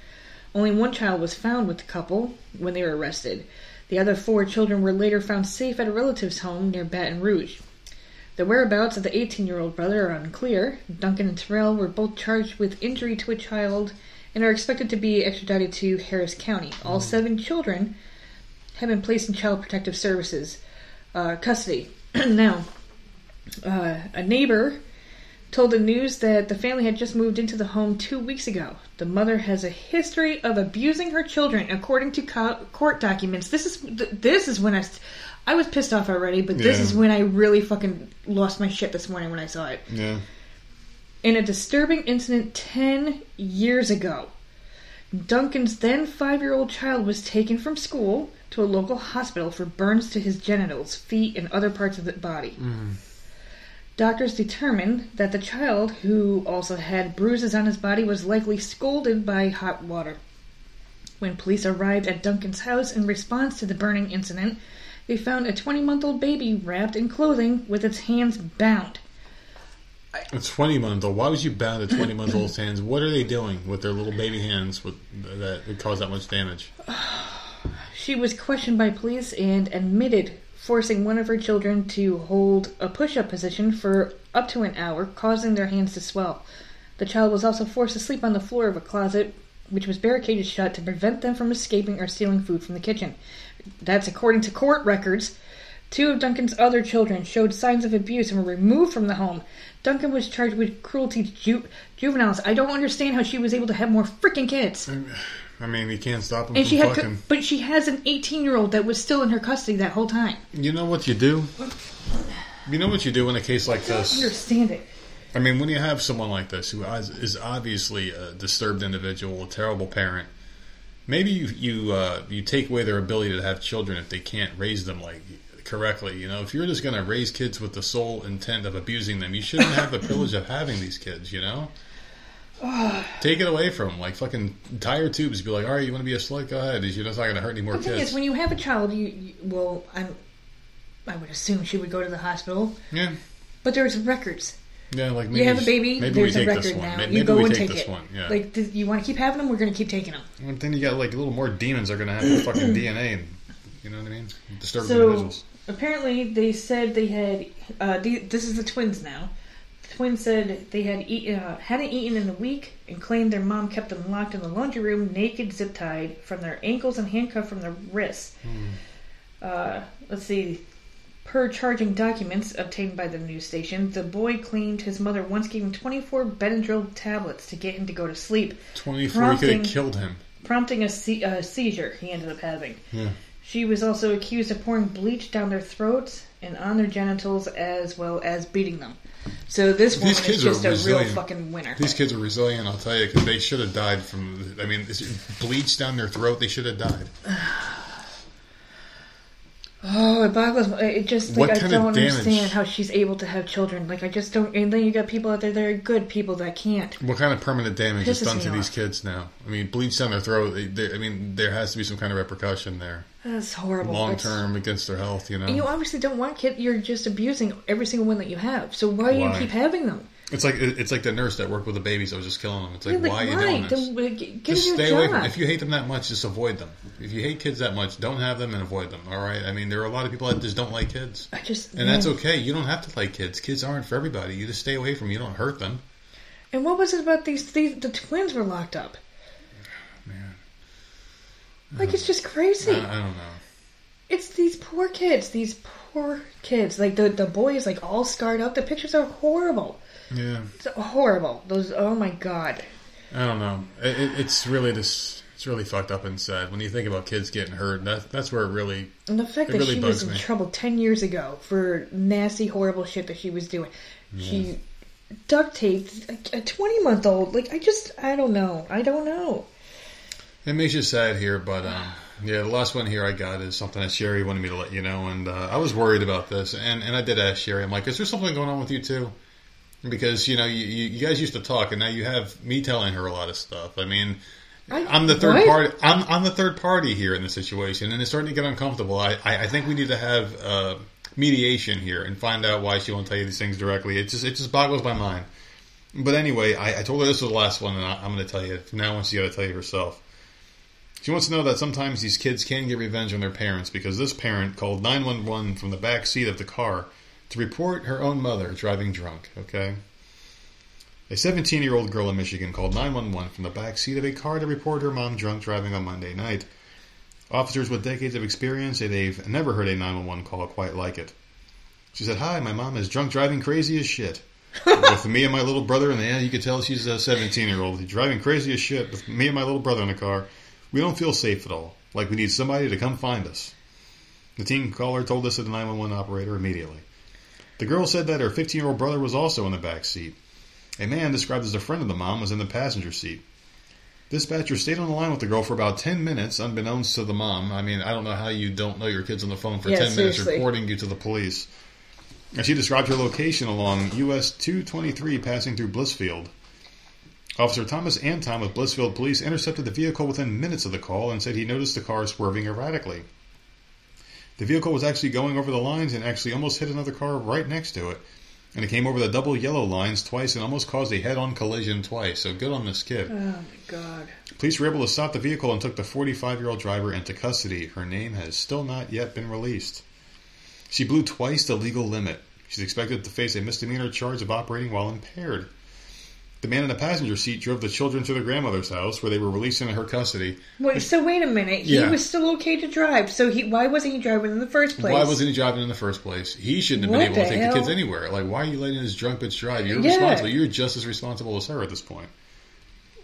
Only one child was found with the couple when they were arrested. The other four children were later found safe at a relative's home near Baton Rouge. The whereabouts of the 18 year old brother are unclear. Duncan and Terrell were both charged with injury to a child and are expected to be extradited to Harris County. All seven children have been placed in Child Protective Services uh, custody. now, uh, a neighbor told the news that the family had just moved into the home two weeks ago. The mother has a history of abusing her children, according to co- court documents. This is this is when I, I was pissed off already, but this Yeah. is when I really fucking lost my shit this morning when I saw it. Yeah. In a disturbing incident 10 years ago, Duncan's then five year old child was taken from school to a local hospital for burns to his genitals, feet, and other parts of the body. Mm. Doctors determined that the child, who also had bruises on his body, was likely scalded by hot water. When police arrived at Duncan's house in response to the burning incident, they found a 20 month old baby wrapped in clothing with its hands bound. A 20 month old. Why would you bound a 20 month old's hands? What are they doing with their little baby hands with, that would cause that much damage? She was questioned by police and admitted forcing one of her children to hold a push up position for up to an hour, causing their hands to swell. The child was also forced to sleep on the floor of a closet, which was barricaded shut to prevent them from escaping or stealing food from the kitchen. That's according to court records. Two of Duncan's other children showed signs of abuse and were removed from the home. Duncan was charged with cruelty to ju- juveniles. I don't understand how she was able to have more freaking kids. I mean, you can't stop them And from she had, fucking. but she has an 18 year old that was still in her custody that whole time. You know what you do? You know what you do in a case like I don't this? understand it. I mean, when you have someone like this who is is obviously a disturbed individual, a terrible parent, maybe you you uh, you take away their ability to have children if they can't raise them like correctly. You know, if you're just going to raise kids with the sole intent of abusing them, you shouldn't have the privilege of having these kids. You know. Take it away from them, like fucking your tubes. Be like, all right, you want to be a slut? Go ahead. You're not going to hurt any more The thing kids. is, when you have a child, you, you well, I'm, I would assume she would go to the hospital, yeah, but there's records. yeah. Like maybe You have a baby, Maybe there's we a take this record one. now. May- you Maybe go we and take take this it. one. Yeah. Like, th- you want to keep having them? We're going to keep taking them. And then you got like a little more demons are going to have their fucking DNA, and you know what I mean? Disturbed So individuals. apparently, they said they had. Uh, the, this is the twins now. The twins said they had eat, uh, hadn't eaten in a week and claimed their mom kept them locked in the laundry room, naked, zip tied from their ankles and handcuffed from their wrists. Uh, let's see. Per charging documents obtained by the news station, the boy claimed his mother once gave him 24 Benadryl tablets to get him to go to sleep, Twenty four could have killed him. prompting a, se- a seizure he ended up having. Yeah. She was also accused of pouring bleach down their throats and on their genitals as well as beating them. So this woman These is just a real fucking winner. These kids are resilient, I'll tell you, because they should have died from. I mean, bleach down their throat. They should have died. Oh, it boggles. It just What like I don't understand how she's able to have children. Like I just don't. And then you got people out there that are good people that can't. What kind of permanent damage is done to these kids now? I mean, bleach down their throat. They, they, I mean, there has to be some kind of repercussion there, That's horrible. long term against their health. You know, And you obviously don't want kids. You're just abusing every single one that you have. So why do you keep having them? It's like it's like the nurse that worked with the babies that was just killing them. It's like, like, why are you doing this? Just stay away from if you hate them that much just avoid them if you hate kids that much don't have them and avoid them all right i mean there are a lot of people that just don't like kids I just and that's okay you don't have to like kids kids aren't for everybody you just stay away from them you don't hurt them And what was it about these? These the twins were locked up. Oh, man Like it's just crazy. I, I don't know It's these poor kids. These poor kids. Like the the boy is like all scarred up. The pictures are horrible. Yeah It's horrible. Those. Oh my god. i don't know it, it, it's really just it's really fucked up and sad when you think about kids getting hurt that, that's where it really And the fact that really she was in me. trouble ten years ago for nasty, horrible shit that she was doing. She duct taped a- a twenty month old. Like I just I don't know. I don't know. It makes you sad here, but um, yeah, the last one here I got is something that Sherry wanted me to let you know, and uh, I was worried about this, and, and I did ask Sherry. I'm like, is there something going on with you too? Because you know, you, you, guys used to talk, and now you have me telling her a lot of stuff. I mean, I, I'm the third what? party. I'm, I'm the third party here in the situation, and it's starting to get uncomfortable. I, I, I think we need to have uh, mediation here and find out why she won't tell you these things directly. It just it just boggles my mind. But anyway, I, I told her this was the last one, and I, I'm going to tell you from now on. She's got to tell you herself. She wants to know that sometimes these kids can get revenge on their parents because this parent called 911 from the back seat of the car to report her own mother driving drunk. Okay. A 17 year old girl in Michigan called 911 from the back seat of a car to report her mom drunk driving on Monday night. Officers with decades of experience say they've never heard a 911 call quite like it. She said, Hi, my mom is drunk driving crazy as shit. with me and my little brother, and yeah, you could tell she's a 17 year old. Driving crazy as shit with me and my little brother in the car. We don't feel safe at all. Like we need somebody to come find us. The teen caller told this to the 911 operator immediately. The girl said that her 15 year old brother was also in the back seat. A man described as a friend of the mom was in the passenger seat. Dispatcher stayed on the line with the girl for about 10 minutes, unbeknownst to the mom. I mean, I don't know how you don't know your kid's on the phone for Yeah, 10 minutes reporting you to the police. And she described her location along US 223 passing through Blissfield. Officer Thomas Anton with Blissfield Police intercepted the vehicle within minutes of the call and said he noticed the car swerving erratically. The vehicle was actually going over the lines and actually almost hit another car right next to it. And it came over the double yellow lines twice and almost caused a head on collision twice. So good on this kid. Oh my god. Police were able to stop the vehicle and took the 45 year old driver into custody. Her name has still not yet been released. She blew twice the legal limit. She's expected to face a misdemeanor charge of operating while impaired. The man in the passenger seat drove the children to their grandmother's house where they were released into her custody. Wait, so wait a minute. He Yeah. was still okay to drive. So he why wasn't he driving in the first place? Why wasn't he driving in the first place? He shouldn't have been What able to the take hell? the kids anywhere. Like, why are you letting this drunk bitch drive? You're Yeah. responsible. You're just as responsible as her at this point.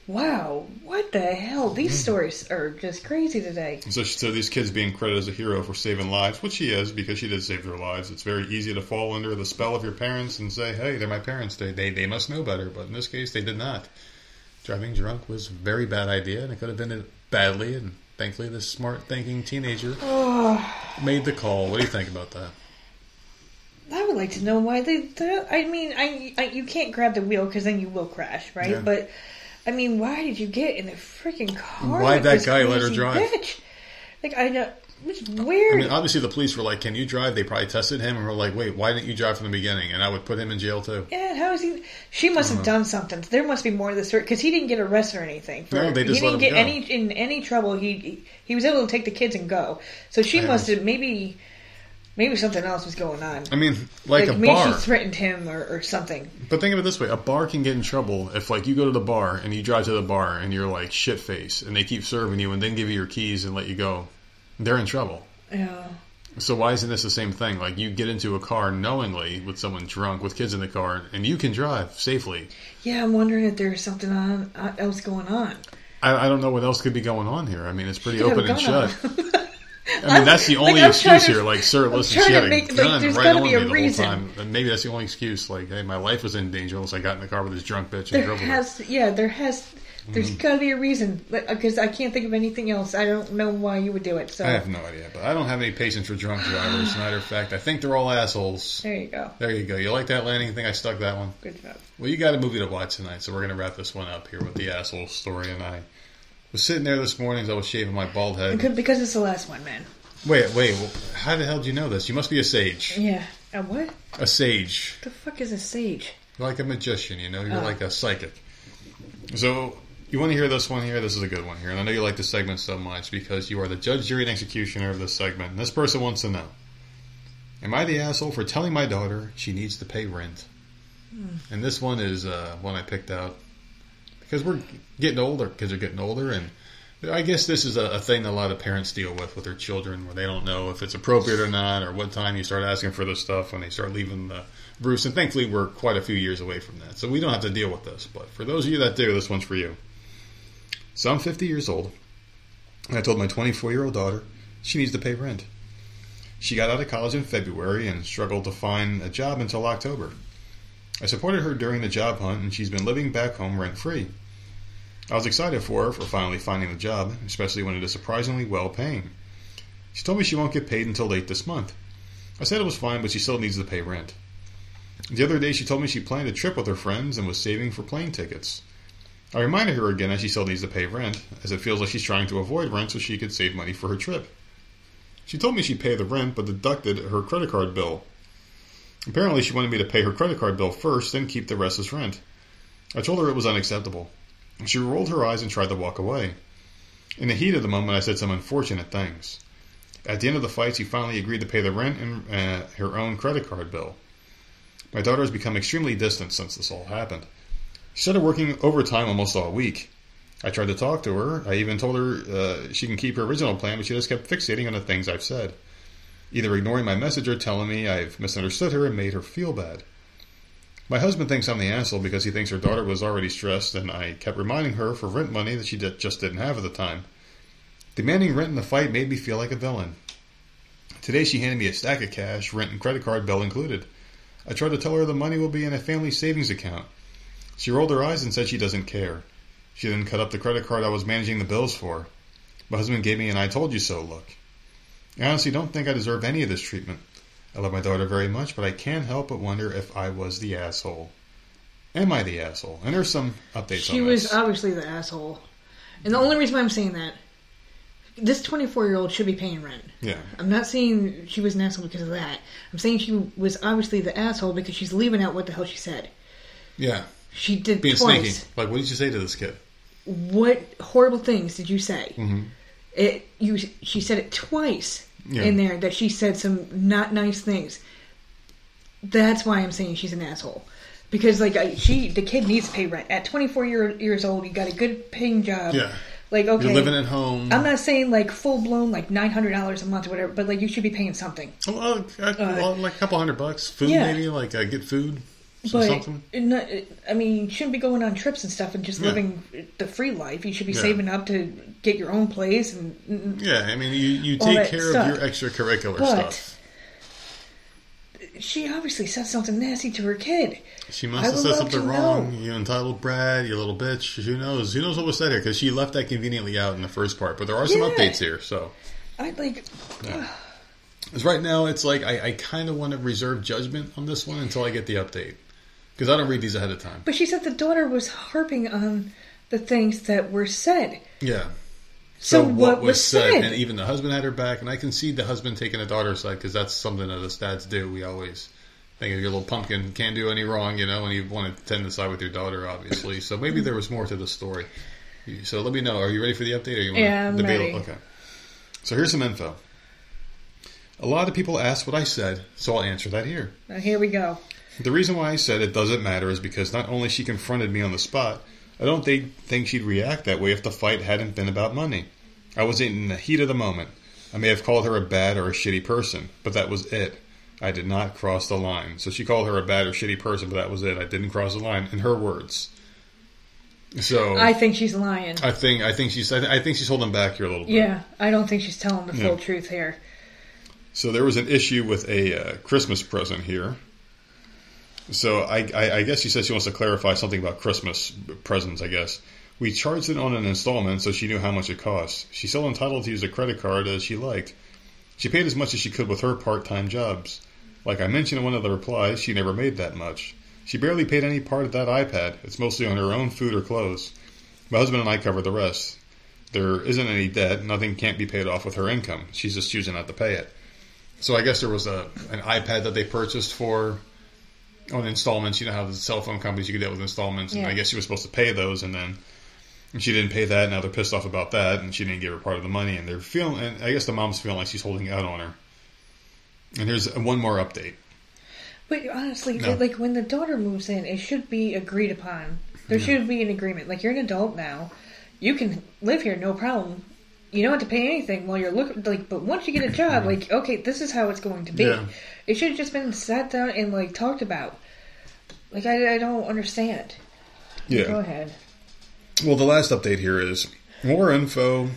Wow, what the hell? Mm-hmm. These stories are just crazy today. So, so these kids being credited as a hero for saving lives, which she is because she did save their lives. It's very easy to fall under the spell of your parents and say, "Hey, they're my parents. They they they must know better." But in this case, they did not. Driving drunk was a very bad idea, and it could have ended badly. And thankfully, this smart thinking teenager made the call. What do you think about that? I would like to know why they. they I mean, I, I you can't grab the wheel because then you will crash, right? Yeah. But I mean, why did you get in the freaking car? Why'd with that this guy let her crazy drive? Bitch? Like I know, it's weird. I mean, obviously, the police were like, "Can you drive?" They probably tested him and were like, "Wait, why didn't you drive from the beginning?" And I would put him in jail too. yeah, how is he? She must Uh-huh. have done something. There must be more to the story because he didn't get arrested or anything. For, No, they just he let didn't him get go. any in any trouble. He, he was able to take the kids and go. So she must have maybe maybe something else was going on. I mean, like, a maybe bar. she threatened him or, or something. But think of it this way: a bar can get in trouble if, like, you go to the bar and you drive to the bar and you're like shit face, and they keep serving you and then give you your keys and let you go. They're in trouble. Yeah. So why isn't this the same thing? Like, you get into a car knowingly with someone drunk with kids in the car, and you can drive safely. Yeah, I'm wondering if there's something on, uh, else going on. I, I don't know what else could be going on here. I mean, it's pretty open and shut. I mean, that's the only I'm excuse to- here. Like, sir, I'm listen, she had a make- like, gun there's right on me a the whole time. And maybe that's the only excuse. Like, hey, my life was in danger unless I got in the car with this drunk bitch and There drove with her. has, yeah, there has, there's Mm-hmm. got to be a reason because I can't think of anything else. I don't know why you would do it. So I have no idea, but I don't have any patience for drunk drivers. As a matter of fact, I think they're all assholes. there you go. There you go. You like that landing thing? I stuck that one. Good job. Well, you got a movie to watch tonight, so we're going to wrap this one up here with the asshole story. And I was sitting there this morning as I was shaving my bald head. Because, because it's the last one, man. Wait, wait. well, How the hell do you know this? You must be a sage. Yeah. A what? A sage. The fuck is a sage? You're like a magician, you know? You're Oh. like a psychic. So, you want to hear this one here? This is a good one here. And I know you like this segment so much because you are the judge, jury, and executioner of this segment. And this person wants to know Am I the asshole for telling my daughter she needs to pay rent? And this one is uh, one I picked out because we're getting older. Kids are getting older. And I guess this is a, a thing that a lot of parents deal with with their children where they don't know if it's appropriate or not or what time you start asking for this stuff when they start leaving the Bruce. And thankfully, we're quite a few years away from that. So we don't have to deal with this. But for those of you that do, this one's for you. So I'm 50 years old. And I told my 24 year old daughter she needs to pay rent. She got out of college in February and struggled to find a job until October. I supported her during the job hunt, and she's been living back home rent free. I was excited for her for finally finding a job, especially when it is surprisingly well paying. She told me she won't get paid until late this month. I said it was fine, but she still needs to pay rent. The other day, she told me she planned a trip with her friends and was saving for plane tickets. I reminded her again that she still needs to pay rent, as it feels like she's trying to avoid rent so she could save money for her trip. She told me she'd pay the rent, but deducted her credit card bill. Apparently, she wanted me to pay her credit card bill first, then keep the rest as rent. I told her it was unacceptable. She rolled her eyes and tried to walk away. In the heat of the moment, I said some unfortunate things. At the end of the fight, she finally agreed to pay the rent and uh, her own credit card bill. My daughter has become extremely distant since this all happened. She started working overtime almost all week. I tried to talk to her. I even told her uh, she can keep her original plan, but she just kept fixating on the things I've said, either ignoring my message or telling me I've misunderstood her and made her feel bad. My husband thinks I'm the asshole because he thinks her daughter was already stressed, and I kept reminding her for rent money that she just didn't have at the time. Demanding rent in the fight made me feel like a villain. Today she handed me a stack of cash, rent and credit card bill included. I tried to tell her the money will be in a family savings account. She rolled her eyes and said she doesn't care. She then cut up the credit card I was managing the bills for. My husband gave me an I told you so look. I honestly don't think I deserve any of this treatment. I love my daughter very much, but I can't help but wonder if I was the asshole. Am I the asshole? And there's some updates. She on was this. obviously the asshole. And the only reason why I'm saying that, this 24 year old should be paying rent. Yeah. I'm not saying she was an asshole because of that. I'm saying she was obviously the asshole because she's leaving out what the hell she said. Yeah. She did Being twice. sneaky. Like, what did you say to this kid? What horrible things did you say? Mm-hmm. It you she said it twice Yeah. in there that she said some not nice things. That's why I'm saying she's an asshole. Because like I, she, the kid needs to pay rent at 24 year, years old. You got a good paying job. Yeah. Like okay, You're living at home. I'm not saying like full blown like nine hundred dollars a month or whatever, but like you should be paying something. Well, uh, well, like a couple hundred bucks. Food, yeah. maybe? Like, uh, get food? But something? not, I mean, you shouldn't be going on trips and stuff and just Yeah. living the free life. You should be Yeah. saving up to get your own place and mm, mm. Yeah, I mean, you, you take care stuff. of your extracurricular But- stuff. she obviously said something nasty to her kid. She I must have said something wrong. know. You entitled brat, you little bitch. Who knows? Who knows what was said here? Because she left that conveniently out in the first part. But there are some Yeah. updates here. So, I like, because right now it's like I, I kind of want to reserve judgment on this one until I get the update. Because I don't read these ahead of time. but she said the daughter was harping on the things that were said. Yeah. So, what, was said? and even the husband had her back, and I can see the husband taking the daughter's side because that's something that us dads do. We always think of your little pumpkin can't do any wrong, you know, and you want to tend to side with your daughter, obviously. So maybe there was more to the story. So let me know. Are you ready for the update? Or you want Yeah, I'm debate? ready. Okay. So here's some info. A lot of people asked what I said, so I'll answer that here. Now, here we go. The reason why I said it doesn't matter is because not only she confronted me on the spot, I don't think, think she'd react that way if the fight hadn't been about money. I was in the heat of the moment. I may have called her a bad or a shitty person, but that was it. I did not cross the line. So she called her a bad or shitty person, but that was it. I didn't cross the line in her words. So I think she's lying. I think I think she's I, th- I think she's holding back here a little bit. yeah, I don't think she's telling the full Yeah. truth here. So there was an issue with a uh, Christmas present here. So I, I, I guess she said she wants to clarify something about Christmas presents. I guess we charged it on an installment, so she knew how much it cost. She's still entitled to use a credit card as she liked. She paid as much as she could with her part-time jobs. Like I mentioned in one of the replies, she never made that much. She barely paid any part of that iPad. It's mostly on her own food or clothes. My husband and I cover the rest. There isn't any debt. Nothing can't be paid off with her income. She's just choosing not to pay it. So I guess there was a an iPad that they purchased for on installments. You know how the cell phone companies you could get with installments, and Yeah. I guess she was supposed to pay those, and then she didn't pay that. Now they're pissed off about that, and she didn't give her part of the money, and they're feeling. And I guess the mom's feeling like she's holding out on her. And here's one more update. But honestly, No. like when the daughter moves in, it should be agreed upon. There should be an agreement. Like you're an adult now, you can live here no problem. You don't have to pay anything while you're looking. Like, but once you get a job, like okay, this is how it's going to be. Yeah. It should have just been sat down and like talked about. Like I, I don't understand. Yeah. Go ahead. Well, the last update here is more info.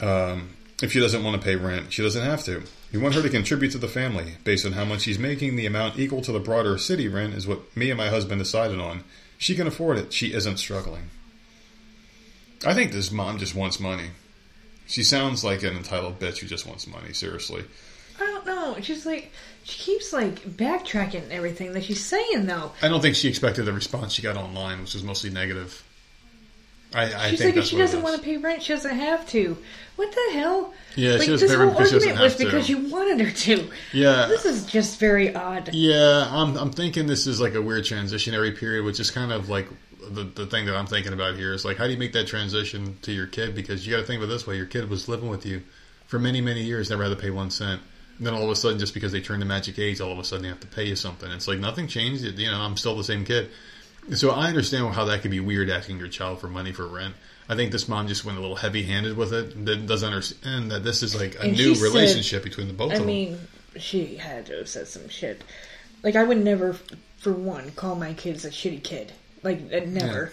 Um, if she doesn't want to pay rent, she doesn't have to. We want her to contribute to the family based on how much she's making. The amount equal to the broader city rent is what me and my husband decided on. She can afford it. She isn't struggling. I think this mom just wants money. She sounds like an entitled bitch who just wants money. Seriously. I don't know. She's like she keeps like backtracking everything that she's saying though. I don't think she expected the response she got online, which was mostly negative. I, I She's think like, if she doesn't want to pay rent, she doesn't have to. What the hell? Yeah, like, she doesn't this pay rent because she doesn't argument was have to. because you wanted her to. Yeah. This is just very odd. Yeah, I'm I'm thinking this is like a weird transitionary period, which is kind of like the the thing that I'm thinking about here is like how do you make that transition to your kid because you got to think about it this way: your kid was living with you for many many years, never had to pay one cent. Then all of a sudden, just because they turned the magic age, all of a sudden they have to pay you something. It's like nothing changed. You know, I'm still the same kid. So I understand how that could be weird asking your child for money for rent. I think this mom just went a little heavy handed with it. That doesn't understand that this is like a And new she said- relationship between the both I of them. mean, she had to have said some shit. Like, I would never, for one, call my kids a shitty kid. Like, never.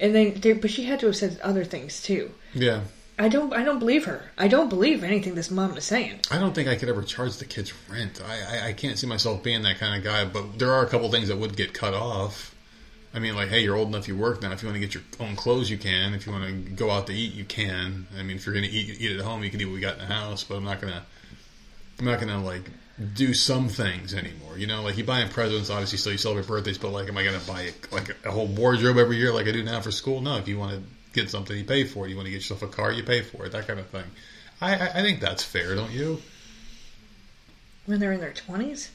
And then, but she had to have said other things too. yeah. I don't, I don't believe her. I don't believe anything this mom is saying. I don't think I could ever charge the kids rent. I, I, I can't see myself being that kind of guy, but there are a couple things that would get cut off. I mean, like, hey, you're old enough, you work now. If you want to get your own clothes, you can. If you want to go out to eat, you can. I mean, if you're going to eat, eat at home, you can eat what we got in the house. But I'm not gonna, I'm not gonna like do some things anymore. You know, like you buying presents, obviously, still you celebrate birthdays. But like, am I gonna buy like a whole wardrobe every year like I do now for school? No. If you want to get something, you pay for it. You want to get yourself a car, you pay for it. That kind of thing. I, I I think that's fair, don't you? When they're in their twenties.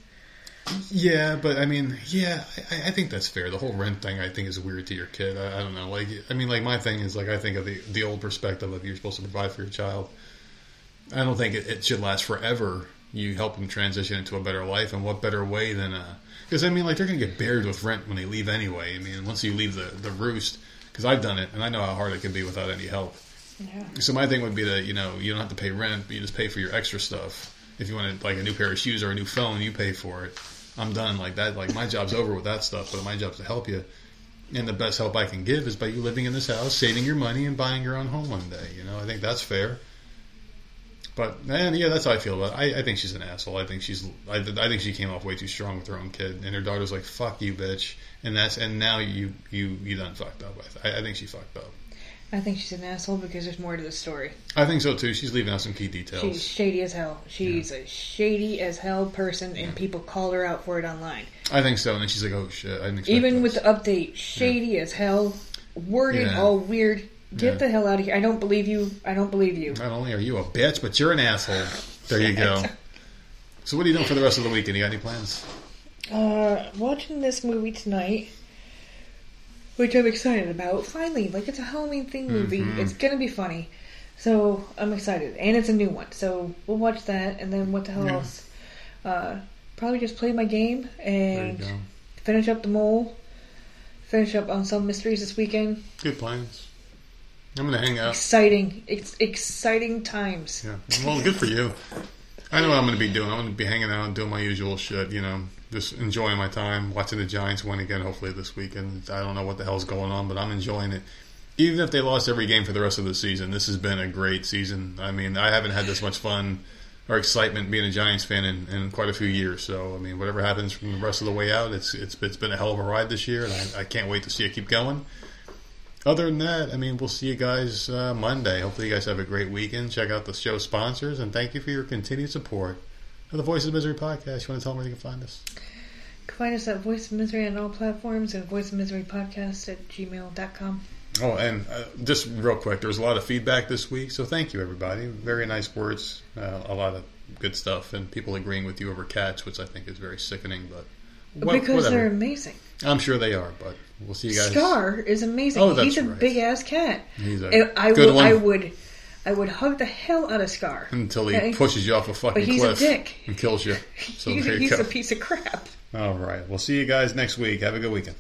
Yeah, but I mean, yeah, I, I think that's fair. The whole rent thing, I think, is weird to your kid. I, I don't know. Like, I mean, like my thing is like I think of the the old perspective of you're supposed to provide for your child. I don't think it, it should last forever. You help them transition into a better life, and what better way than uh? Because I mean, like they're gonna get buried with rent when they leave anyway. I mean, once you leave the the roost, because I've done it and I know how hard it can be without any help. Yeah. So my thing would be that you know you don't have to pay rent, but you just pay for your extra stuff. If you wanted like a new pair of shoes or a new phone, you pay for it. I'm done like that. Like my job's over with that stuff, but my job's to help you. And the best help I can give is by you living in this house, saving your money, and buying your own home one day. You know, I think that's fair. But and yeah, that's how I feel about. It. I, I think she's an asshole. I think she's. I, I think she came off way too strong with her own kid, and her daughter's like, "Fuck you, bitch," and that's and now you you you done fucked up. With. I, I think she fucked up. I think she's an asshole because there's more to the story. I think so too. She's leaving out some key details. She's shady as hell. She's a shady as hell person, and people called her out for it online. I think so. And then she's like, "Oh shit!" I didn't Even with the update, shady as hell, worded Yeah. all weird. Get Yeah. the hell out of here! I don't believe you. I don't believe you. Not only are you a bitch, but you're an asshole. There you go. So what are you doing for the rest of the weekend? You got any plans? Uh, watching this movie tonight, which I'm excited about. Finally, like it's a Halloween theme movie. Mm-hmm. It's gonna be funny, so I'm excited, and it's a new one. So we'll watch that, and then what the hell Yeah. else? Uh, probably just play my game and finish up the mole. Finish up on some mysteries this weekend. Good plans. I'm gonna hang out. Exciting, it's exciting times. Yeah. Well, good for you. I know what I'm gonna be doing. I'm gonna be hanging out doing my usual shit. You know, just enjoying my time, watching the Giants win again. Hopefully this weekend. I don't know what the hell's going on, but I'm enjoying it. Even if they lost every game for the rest of the season, this has been a great season. I mean, I haven't had this much fun or excitement being a Giants fan in, in quite a few years. So, I mean, whatever happens from the rest of the way out, it's it's it's been a hell of a ride this year, and I, I can't wait to see it keep going. Other than that, I mean, we'll see you guys uh, Monday. Hopefully, you guys have a great weekend. Check out the show sponsors, and thank you for your continued support of the Voice of Misery podcast. You want to tell them where you can find us? You can find us at Voice of Misery on all platforms and Voice of Misery Podcast at gmail.com. Oh, and uh, just real quick, there was a lot of feedback this week, so thank you, everybody. Very nice words, uh, a lot of good stuff, and people agreeing with you over cats, which I think is very sickening, but wha- because they're amazing. I'm sure they are, but we'll see you guys. Scar is amazing. Oh, that's He's a right. big ass cat. He's a I good would, one. I would, I would hug the hell out of Scar Until he Okay? pushes you off a fucking But he's a cliff dick. and kills you. So He's, there you he's go. a piece of crap. All right. We'll see you guys next week. Have a good weekend.